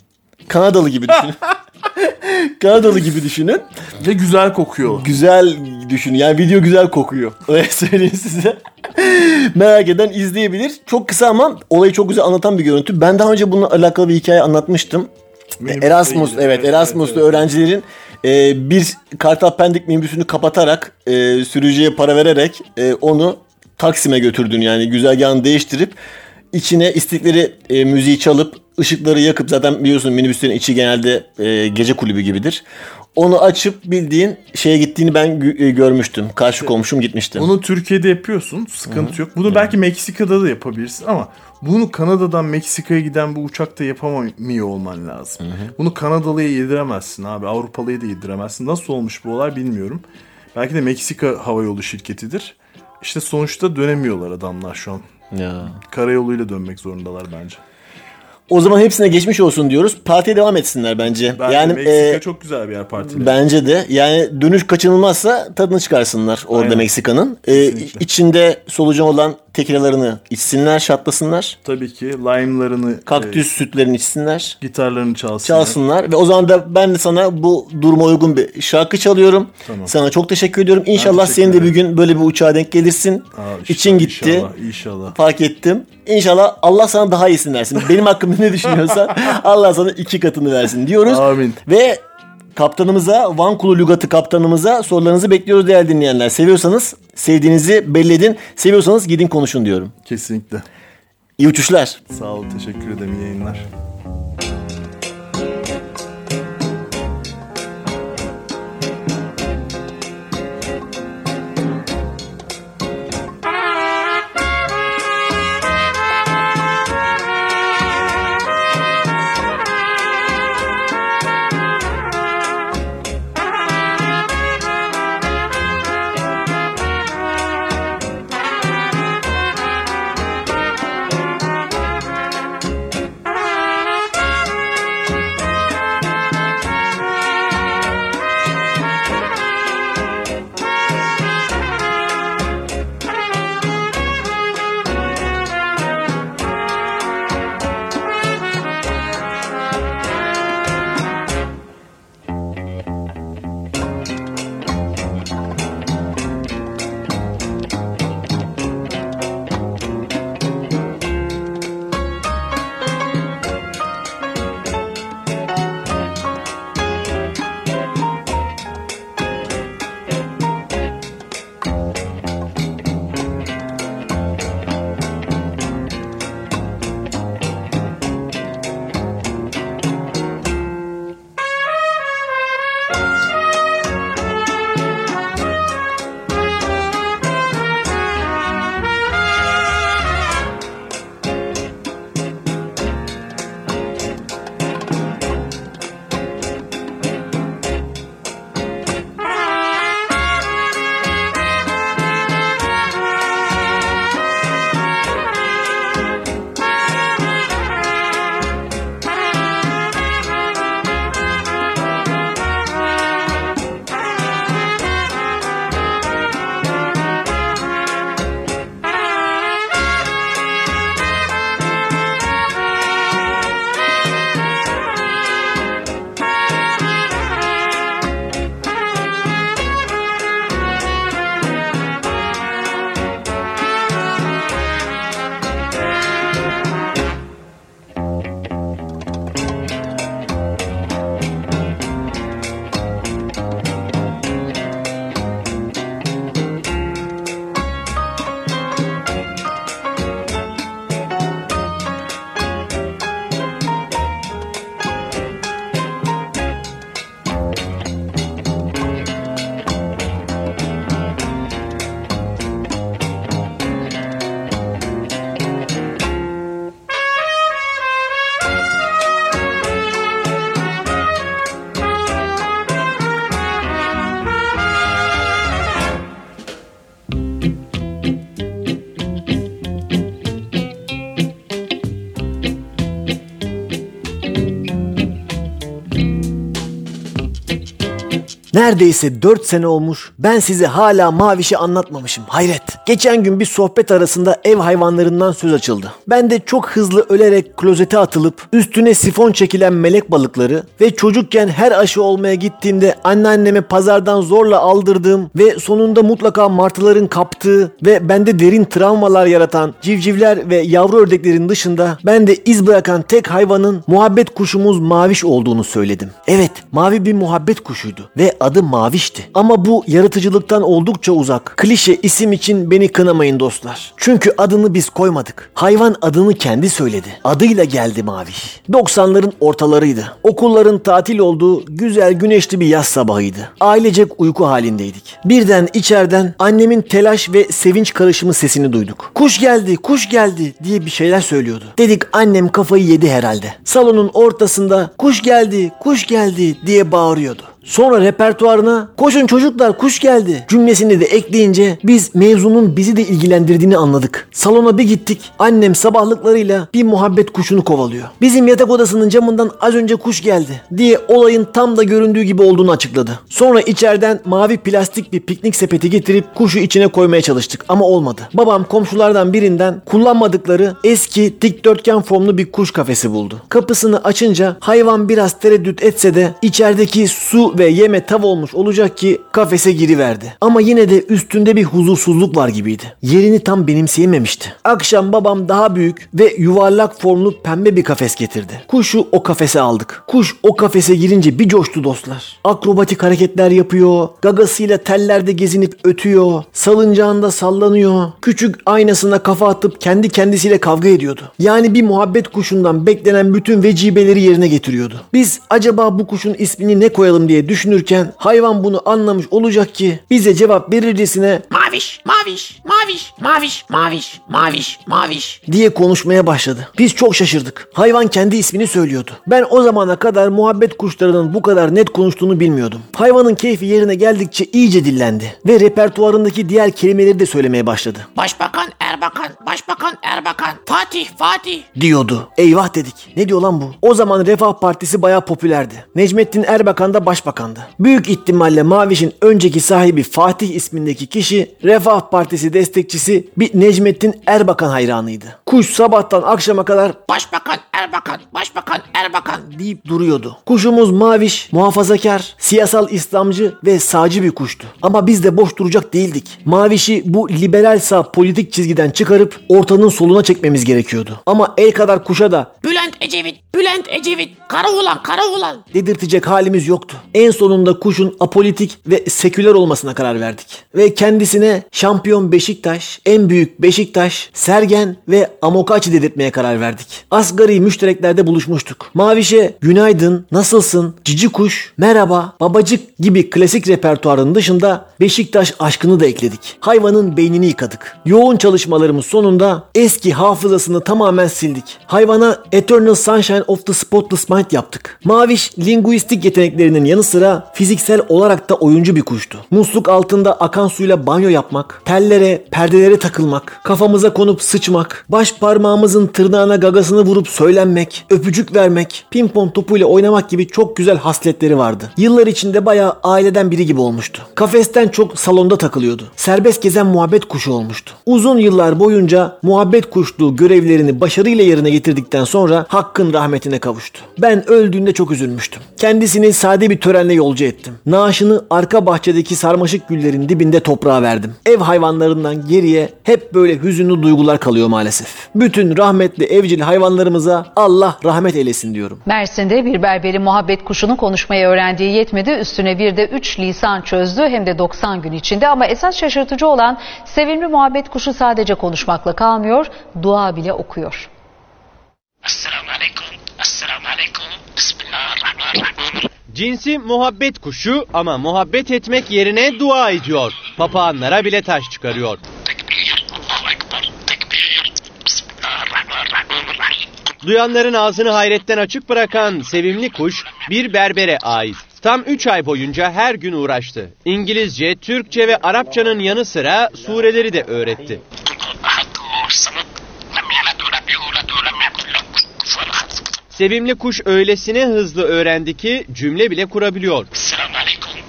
Speaker 1: Kanadalı gibi düşünün. Kanadalı gibi düşünün.
Speaker 9: Ve güzel kokuyor.
Speaker 1: Güzel düşünün. Yani video güzel kokuyor. Öyle söyleyeyim size. Merak eden izleyebilir. Çok kısa ama olayı çok güzel anlatan bir görüntü. Ben daha önce bununla alakalı bir hikaye anlatmıştım.
Speaker 9: Minibüsle
Speaker 1: Erasmus, evet
Speaker 9: Evet,
Speaker 1: Erasmus'lu
Speaker 9: evet, evet.
Speaker 1: öğrencilerin e, bir Kartal Pendik minibüsünü kapatarak e, sürücüye para vererek e, onu Taksim'e götürdüğünü yani güzergahını değiştirip içine istikleri e, müziği çalıp ışıkları yakıp zaten biliyorsun minibüslerin içi genelde e, gece kulübü gibidir. Onu açıp bildiğin şeye gittiğini ben gö- e, görmüştüm. Karşı komşum gitmişti.
Speaker 9: Bunu Türkiye'de yapıyorsun. Sıkıntı yok. Bunu belki Meksika'da da yapabilirsin ama bunu Kanada'dan Meksika'ya giden bir uçakta yapamıyor olman lazım. Bunu Kanadalı'ya yediremezsin abi. Avrupalı'ya da yediremezsin. Nasıl olmuş bu olay bilmiyorum. Belki de Meksika havayolu şirketidir. İşte sonuçta dönemiyorlar adamlar şu an.
Speaker 1: Ya.
Speaker 9: Karayoluyla dönmek zorundalar bence.
Speaker 1: O zaman hepsine geçmiş olsun diyoruz. Partiye devam etsinler bence.
Speaker 9: Bence
Speaker 1: yani
Speaker 9: Meksika
Speaker 1: e,
Speaker 9: çok güzel bir yer partiyle.
Speaker 1: Bence de. Yani dönüş kaçınılmazsa tadını çıkarsınlar orada
Speaker 9: Aynen.
Speaker 1: Meksika'nın. Ee,
Speaker 9: Kesinlikle.
Speaker 1: içinde solucan olan tekilalarını içsinler, şatlasınlar.
Speaker 9: Tabii ki lime'larını,
Speaker 1: Kaktüs sütlerini içsinler.
Speaker 9: e, gitarlarını çalsınlar.
Speaker 1: Çalsınlar ve o zaman da ben de sana bu duruma uygun bir şarkı çalıyorum.
Speaker 9: Tamam.
Speaker 1: Sana çok teşekkür ediyorum. İnşallah
Speaker 9: teşekkür
Speaker 1: senin de bir gün böyle bir uçağa denk gelirsin.
Speaker 9: Aa, işte
Speaker 1: İçin gitti.
Speaker 9: İnşallah, inşallah.
Speaker 1: Fark ettim. İnşallah Allah sana daha iyisini versin. Benim hakkımda ne düşünüyorsan Allah sana iki katını versin diyoruz.
Speaker 9: Amin.
Speaker 1: Ve kaptanımıza, Van Kulu Lügatı kaptanımıza sorularınızı bekliyoruz değerli dinleyenler. Seviyorsanız sevdiğinizi belli edin. Seviyorsanız gidin konuşun diyorum.
Speaker 9: Kesinlikle.
Speaker 1: İyi uçuşlar.
Speaker 9: Sağ ol, teşekkür ederim. İyi yayınlar.
Speaker 1: Neredeyse 4 sene olmuş. Ben size hala Maviş'i anlatmamışım. Hayret. Geçen gün bir sohbet arasında ev hayvanlarından söz açıldı. Ben de çok hızlı ölerek klozete atılıp üstüne sifon çekilen melek balıkları ve çocukken her aşı olmaya gittiğimde anneanneme pazardan zorla aldırdığım ve sonunda mutlaka martıların kaptığı ve bende derin travmalar yaratan civcivler ve yavru ördeklerin dışında ben de iz bırakan tek hayvanın muhabbet kuşumuz Maviş olduğunu söyledim. Evet, mavi bir muhabbet kuşuydu ve adı Maviş'ti. Ama bu yaratıcılıktan oldukça uzak. Klişe isim için beni kınamayın dostlar. Çünkü adını biz koymadık. Hayvan adını kendi söyledi. Adıyla geldi Maviş. 90'ların ortalarıydı. Okulların tatil olduğu güzel güneşli bir yaz sabahıydı. Ailecek uyku halindeydik. Birden içeriden annemin telaş ve sevinç karışımı sesini duyduk. Kuş geldi, kuş geldi diye bir şeyler söylüyordu. Dedik annem kafayı yedi herhalde. Salonun ortasında kuş geldi, kuş geldi diye bağırıyordu. Sonra repertuarına koşun çocuklar kuş geldi cümlesini de ekleyince biz mevzunun bizi de ilgilendirdiğini anladık. Salona bir gittik. Annem sabahlıklarıyla bir muhabbet kuşunu kovalıyor. Bizim yatak odasının camından az önce kuş geldi diye olayın tam da göründüğü gibi olduğunu açıkladı. Sonra içeriden mavi plastik bir piknik sepeti getirip kuşu içine koymaya çalıştık ama olmadı. Babam komşulardan birinden kullanmadıkları eski dikdörtgen formlu bir kuş kafesi buldu. Kapısını açınca hayvan biraz tereddüt etse de içerideki su ve yeme tav olmuş olacak ki kafese giriverdi. Ama yine de üstünde bir huzursuzluk var gibiydi. Yerini tam benimseyememişti. Akşam babam daha büyük ve yuvarlak formlu pembe bir kafes getirdi. Kuşu o kafese aldık. Kuş o kafese girince bir coştu dostlar. Akrobatik hareketler yapıyor, gagasıyla tellerde gezinip ötüyor, salıncağında sallanıyor, küçük aynasına kafa atıp kendi kendisiyle kavga ediyordu. Yani bir muhabbet kuşundan beklenen bütün vecibeleri yerine getiriyordu. Biz acaba bu kuşun ismini ne koyalım diye düşünürken hayvan bunu anlamış olacak ki bize cevap verircesine
Speaker 10: Maviş, maviş, maviş, maviş, maviş, maviş, maviş.
Speaker 1: diye konuşmaya başladı. Biz çok şaşırdık. Hayvan kendi ismini söylüyordu. Ben o zamana kadar muhabbet kuşlarının bu kadar net konuştuğunu bilmiyordum. Hayvanın keyfi yerine geldikçe iyice dillendi ve repertuarındaki diğer kelimeleri de söylemeye başladı.
Speaker 10: Başbakan Erbakan, Başbakan Erbakan, Fatih, Fatih.
Speaker 1: diyordu. Eyvah dedik. Ne diyor lan bu? O zaman Refah Partisi bayağı popülerdi. Necmettin Erbakan da başbakandı. Büyük ihtimalle Maviş'in önceki sahibi Fatih ismindeki kişi Refah Partisi destekçisi bir Necmettin Erbakan hayranıydı. Kuş sabahtan akşama kadar
Speaker 10: Başbakan Erbakan, Başbakan Erbakan.
Speaker 1: deyip duruyordu. Kuşumuz Maviş, muhafazakar, siyasal İslamcı ve sağcı bir kuştu. Ama biz de boş duracak değildik. Maviş'i bu liberal sağ politik çizgiden çıkarıp ortanın soluna çekmemiz gerekiyordu. Ama el kadar kuşa da
Speaker 10: Bülent Ecevit, Bülent Ecevit. Karaoğlan, Karaoğlan.
Speaker 1: dedirtecek halimiz yoktu. En sonunda kuşun apolitik ve seküler olmasına karar verdik. Ve kendisine şampiyon Beşiktaş, en büyük Beşiktaş, Sergen ve Amokachi dedirtmeye karar verdik. Asgari müştereklerde buluşmuştuk. Maviş'e günaydın, nasılsın, cici kuş, merhaba, babacık gibi klasik repertuarın dışında Beşiktaş aşkını da ekledik. Hayvanın beynini yıkadık. Yoğun çalışmalarımız sonunda eski hafızasını tamamen sildik. Hayvana Eternal Sunshine of the Spotless Mind yaptık. Maviş linguistik yeteneklerinin yanı sıra fiziksel olarak da oyuncu bir kuştu. Musluk altında akan suyla banyo yapmak, tellere, perdelere takılmak, kafamıza konup sıçmak, baş parmağımızın tırnağına gagasını vurup söylenmek, öpücük vermek, pimpon topuyla oynamak gibi çok güzel hasletleri vardı. Yıllar içinde bayağı aileden biri gibi olmuştu. Kafesten çok salonda takılıyordu. Serbest gezen muhabbet kuşu olmuştu. Uzun yıllar boyunca muhabbet kuşluğu görevlerini başarıyla yerine getirdikten sonra hakkın rahmetine kavuştu. Ben öldüğünde çok üzülmüştüm. Kendisini sade bir törenle yolcu ettim. Naaşını arka bahçedeki sarmaşık güllerin dibinde toprağa verdim. Ev hayvanlarından geriye hep böyle hüzünlü duygular kalıyor maalesef. Bütün rahmetli evcil hayvanlarımıza Allah rahmet eylesin diyorum.
Speaker 11: Mersin'de bir berberi muhabbet kuşunun konuşmayı öğrendiği yetmedi. Üstüne bir de 3 lisan çözdü hem de 90 gün içinde. Ama esas şaşırtıcı olan sevimli muhabbet kuşu sadece konuşmakla kalmıyor, dua bile okuyor.
Speaker 10: Esselamu Aleyküm, Esselamu Aleyküm, Bismillahirrahmanirrahim.
Speaker 12: Cinsi muhabbet kuşu ama muhabbet etmek yerine dua ediyor. Papağanlara bile taş çıkarıyor.
Speaker 10: Tekbir, Allahu Ekber, tekbir, Bismillahirrahmanirrahim.
Speaker 12: Duyanların ağzını hayretten açık bırakan sevimli kuş bir berbere ait. Tam 3 ay boyunca her gün uğraştı. İngilizce, Türkçe ve Arapçanın yanı sıra sureleri de öğretti. Sevimli kuş öylesine hızlı öğrendi ki cümle bile kurabiliyor.
Speaker 10: Esselamu Aleyküm,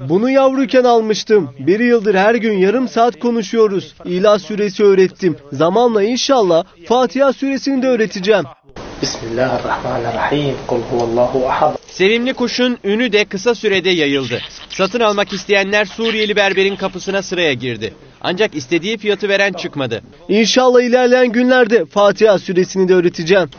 Speaker 13: Bunu yavruyken almıştım. Bir yıldır her gün yarım saat konuşuyoruz. İlah suresi öğrettim. Zamanla inşallah Fatiha suresini de öğreteceğim.
Speaker 14: Bismillahirrahmanirrahim. Kul huvallahu ahad.
Speaker 12: Sevimli kuşun ünü de kısa sürede yayıldı. Satın almak isteyenler Suriyeli berberin kapısına sıraya girdi. Ancak istediği fiyatı veren çıkmadı.
Speaker 13: İnşallah ilerleyen günlerde Fatiha suresini de öğreteceğim.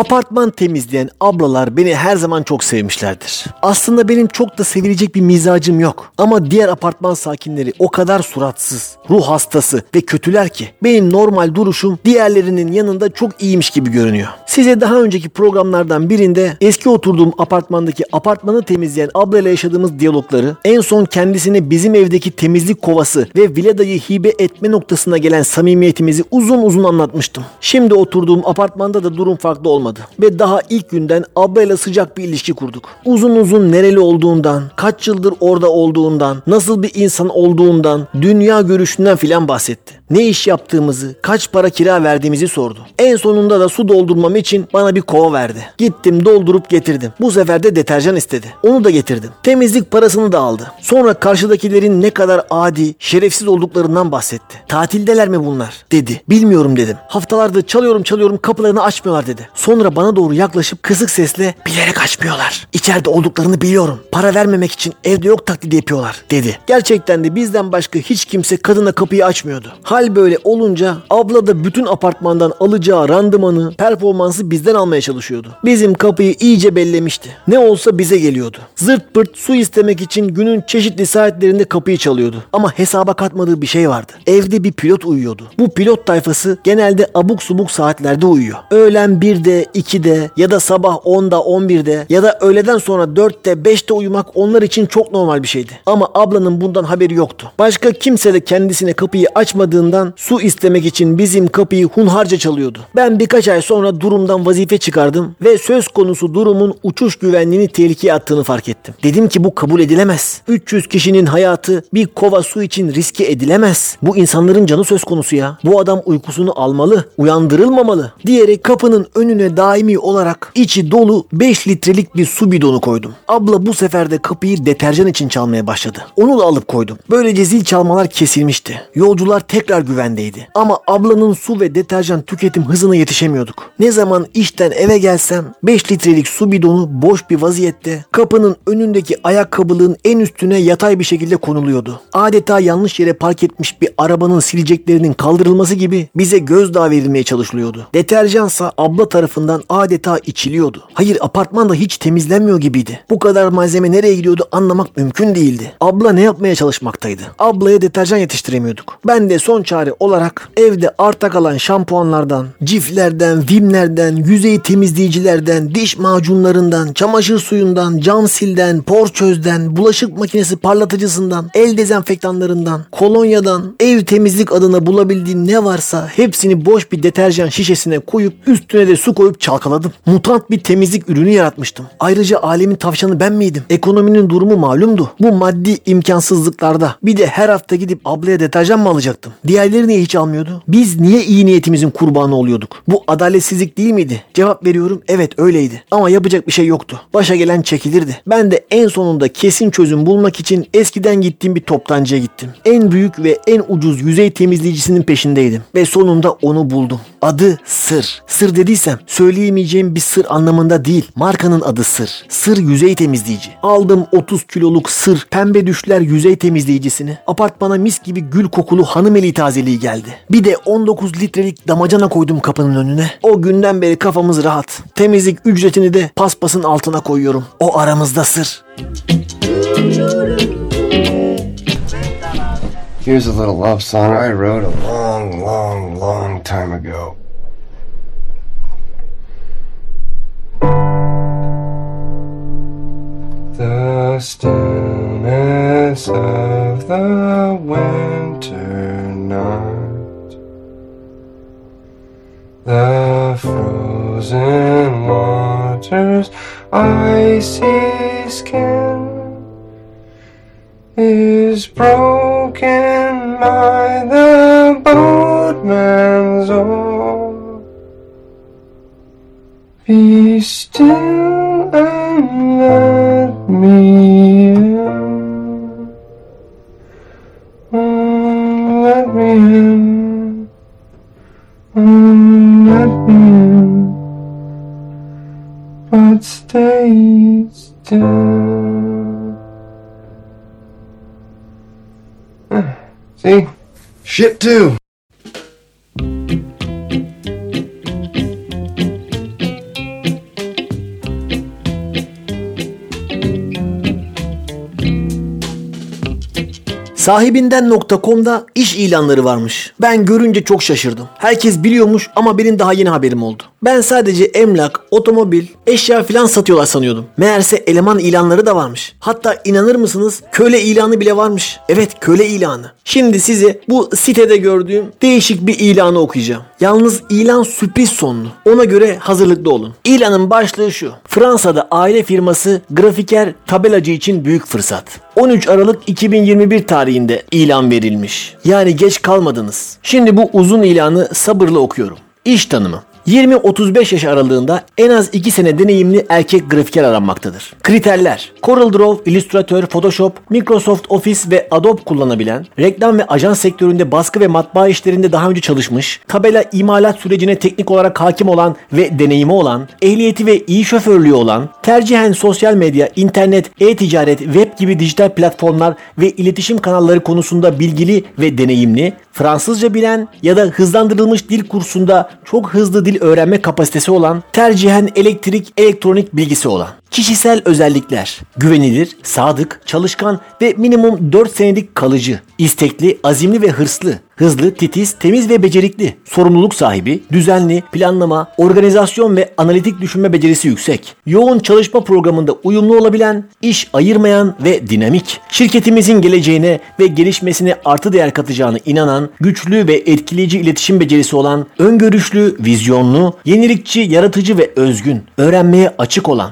Speaker 1: Apartman temizleyen ablalar beni her zaman çok sevmişlerdir. Aslında benim çok da sevilecek bir mizacım yok. Ama diğer apartman sakinleri o kadar suratsız, ruh hastası ve kötüler ki benim normal duruşum diğerlerinin yanında çok iyiymiş gibi görünüyor. Size daha önceki programlardan birinde eski oturduğum apartmandaki apartmanı temizleyen ablayla yaşadığımız diyalogları, en son kendisine bizim evdeki temizlik kovası ve villadayı hibe etme noktasına gelen samimiyetimizi uzun uzun anlatmıştım. Şimdi oturduğum apartmanda da durum farklı olmaz olmadı. Ve daha ilk günden ablayla sıcak bir ilişki kurduk. Uzun uzun nereli olduğundan, kaç yıldır orada olduğundan, nasıl bir insan olduğundan, dünya görüşünden filan bahsetti. Ne iş yaptığımızı, kaç para kira verdiğimizi sordu. En sonunda da su doldurmam için bana bir kova verdi. Gittim doldurup getirdim. Bu sefer de deterjan istedi. Onu da getirdim. Temizlik parasını da aldı. Sonra karşıdakilerin ne kadar adi, şerefsiz olduklarından bahsetti. Tatildeler mi bunlar? dedi. Bilmiyorum dedim. Haftalardır çalıyorum çalıyorum kapılarını açmıyorlar dedi. Sonra bana doğru yaklaşıp kısık sesle bilerek açmıyorlar. İçeride olduklarını biliyorum. Para vermemek için evde yok taklidi yapıyorlar dedi. Gerçekten de bizden başka hiç kimse kadına kapıyı açmıyordu. Hal böyle olunca abla da bütün apartmandan alacağı randımanı, performansı bizden almaya çalışıyordu. Bizim kapıyı iyice bellemişti. Ne olsa bize geliyordu. Zırt pırt su istemek için günün çeşitli saatlerinde kapıyı çalıyordu. Ama hesaba katmadığı bir şey vardı. Evde bir pilot uyuyordu. Bu pilot tayfası genelde abuk subuk saatlerde uyuyor. Öğlen 1'de, 2'de ya da sabah 10'da, 11'de ya da öğleden sonra 4'te, 5'te uyumak onlar için çok normal bir şeydi. Ama ablanın bundan haberi yoktu. Başka kimse de kendisine kapıyı açmadığından su istemek için bizim kapıyı hunharca çalıyordu. Ben birkaç ay sonra durumdan vazife çıkardım ve söz konusu durumun uçuş güvenliğini tehlikeye attığını fark ettim. Dedim ki bu kabul edilemez. 300 kişinin hayatı bir kova su için riske edilemez. Bu insanların canı söz konusu ya. Bu adam uykusunu almalı, uyandırılmamalı diyerek kapının önüne daimi olarak içi dolu 5 litrelik bir su bidonu koydum. Abla bu sefer de kapıyı deterjan için çalmaya başladı. Onu da alıp koydum. Böylece zil çalmalar kesilmişti. Yolcular tekrar güvendeydi. Ama ablanın su ve deterjan tüketim hızına yetişemiyorduk. Ne zaman işten eve gelsem 5 litrelik su bidonu boş bir vaziyette kapının önündeki ayakkabılığın en üstüne yatay bir şekilde konuluyordu. Adeta yanlış yere park etmiş bir arabanın sileceklerinin kaldırılması gibi bize gözdağı verilmeye çalışılıyordu. Deterjansa abla tarafından adeta içiliyordu. Hayır apartman da hiç temizlenmiyor gibiydi. Bu kadar malzeme nereye gidiyordu anlamak mümkün değildi. Abla ne yapmaya çalışmaktaydı? Ablaya deterjan yetiştiremiyorduk. Ben de son çare olarak evde arta kalan şampuanlardan, ciflerden, vimlerden, yüzey temizleyicilerden, diş macunlarından, çamaşır suyundan, cam silden, porçözden, bulaşık makinesi parlatıcısından, el dezenfektanlarından, kolonyadan, ev temizlik adına bulabildiğim ne varsa hepsini boş bir deterjan şişesine koyup üstüne de su koyup çalkaladım. Mutant bir temizlik ürünü yaratmıştım. Ayrıca alemin tavşanı ben miydim? Ekonominin durumu malumdu. Bu maddi imkansızlıklarda bir de her hafta gidip ablaya deterjan mı alacaktım? Diğerleri niye hiç almıyordu? Biz niye iyi niyetimizin kurbanı oluyorduk? Bu adaletsizlik değil miydi? Cevap veriyorum evet öyleydi. Ama yapacak bir şey yoktu. Başa gelen çekilirdi. Ben de en sonunda kesin çözüm bulmak için eskiden gittiğim bir toptancıya gittim. En büyük ve en ucuz yüzey temizleyicisinin peşindeydim. Ve sonunda onu buldum. Adı Sır. Sır dediysem söyleyemeyeceğim bir sır anlamında değil. Markanın adı Sır. Sır yüzey temizleyici. Aldım 30 kiloluk Sır pembe düşler yüzey temizleyicisini. Apartmana mis gibi gül kokulu hanım eli tazeliği geldi. Bir de 19 litrelik damacana koydum kapının önüne. O günden beri kafamız rahat. Temizlik ücretini de paspasın altına koyuyorum. O aramızda sır.
Speaker 14: Here's a little love song I wrote a long, long, long time ago. The stillness of the winter night, the frozen waters, icy skin is broken by the boatman's oar. Be still and let me in. Let me in. Let me in. But stay still. See? Shit, two.
Speaker 1: Sahibinden.com'da iş ilanları varmış. Ben görünce çok şaşırdım. Herkes biliyormuş ama benim daha yeni haberim oldu. Ben sadece emlak, otomobil, eşya filan satıyorlar sanıyordum. Meğerse eleman ilanları da varmış. Hatta inanır mısınız köle ilanı bile varmış. Evet köle ilanı. Şimdi size bu sitede gördüğüm değişik bir ilanı okuyacağım. Yalnız ilan sürpriz sonlu. Ona göre hazırlıklı olun. İlanın başlığı şu. Fransa'da aile firması grafiker tabelacı için büyük fırsat. 13 Aralık 2021 tarihinde ilan verilmiş. Yani geç kalmadınız. Şimdi bu uzun ilanı sabırla okuyorum. İş tanımı. 20-35 yaş aralığında en az 2 sene deneyimli erkek grafiker aranmaktadır. Kriterler CorelDRAW, Illustrator, Photoshop, Microsoft Office ve Adobe kullanabilen, reklam ve ajans sektöründe baskı ve matbaa işlerinde daha önce çalışmış, tabela imalat sürecine teknik olarak hakim olan ve deneyimi olan, ehliyeti ve iyi şoförlüğü olan, tercihen sosyal medya, internet, e-ticaret, web gibi dijital platformlar ve iletişim kanalları konusunda bilgili ve deneyimli, Fransızca bilen ya da hızlandırılmış dil kursunda çok hızlı dil öğrenme kapasitesi olan, tercihen elektrik, elektronik bilgisi olan. Kişisel özellikler. Güvenilir, sadık, çalışkan ve minimum 4 senelik kalıcı. istekli, azimli ve hırslı. Hızlı, titiz, temiz ve becerikli. Sorumluluk sahibi, düzenli, planlama, organizasyon ve analitik düşünme becerisi yüksek. Yoğun çalışma programında uyumlu olabilen, iş ayırmayan ve dinamik. Şirketimizin geleceğine ve gelişmesine artı değer katacağını inanan, güçlü ve etkileyici iletişim becerisi olan, öngörüşlü, vizyonlu, yenilikçi, yaratıcı ve özgün. Öğrenmeye açık olan,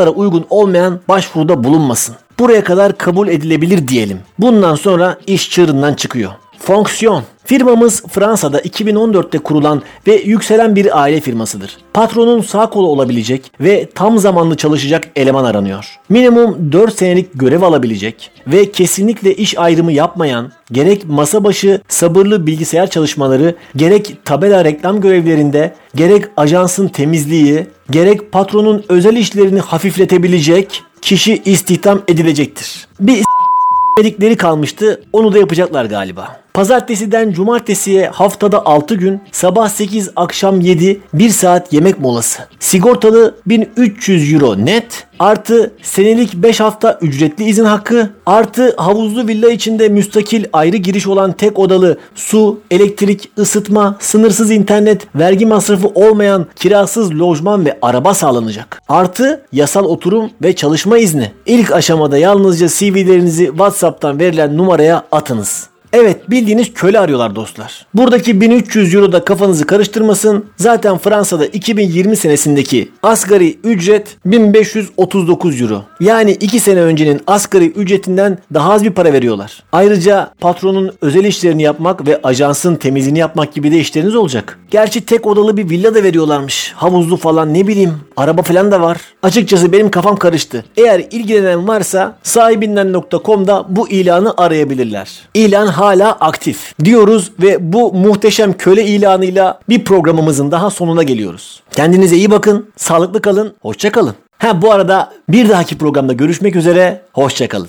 Speaker 1: şartlara uygun olmayan başvuruda bulunmasın. Buraya kadar kabul edilebilir diyelim. Bundan sonra iş çığırından çıkıyor. Fonksiyon. Firmamız Fransa'da 2014'te kurulan ve yükselen bir aile firmasıdır. Patronun sağ kolu olabilecek ve tam zamanlı çalışacak eleman aranıyor. Minimum 4 senelik görev alabilecek ve kesinlikle iş ayrımı yapmayan, gerek masa başı sabırlı bilgisayar çalışmaları, gerek tabela reklam görevlerinde, gerek ajansın temizliği, gerek patronun özel işlerini hafifletebilecek kişi istihdam edilecektir. Bir dedikleri kalmıştı. Onu da yapacaklar galiba. Pazartesiden cumartesiye haftada 6 gün, sabah 8, akşam 7, 1 saat yemek molası. Sigortalı 1300 euro net, artı senelik 5 hafta ücretli izin hakkı, artı havuzlu villa içinde müstakil ayrı giriş olan tek odalı su, elektrik, ısıtma, sınırsız internet, vergi masrafı olmayan kirasız lojman ve araba sağlanacak. Artı yasal oturum ve çalışma izni. İlk aşamada yalnızca CV'lerinizi WhatsApp'tan verilen numaraya atınız. Evet bildiğiniz köle arıyorlar dostlar. Buradaki 1300 euro da kafanızı karıştırmasın. Zaten Fransa'da 2020 senesindeki asgari ücret 1539 euro. Yani 2 sene öncenin asgari ücretinden daha az bir para veriyorlar. Ayrıca patronun özel işlerini yapmak ve ajansın temizliğini yapmak gibi de işleriniz olacak. Gerçi tek odalı bir villa da veriyorlarmış. Havuzlu falan ne bileyim. Araba falan da var. Açıkçası benim kafam karıştı. Eğer ilgilenen varsa sahibinden.com'da bu ilanı arayabilirler. İlan hala aktif diyoruz ve bu muhteşem köle ilanıyla bir programımızın daha sonuna geliyoruz. Kendinize iyi bakın, sağlıklı kalın, hoşça kalın. Ha bu arada bir dahaki programda görüşmek üzere, hoşça kalın.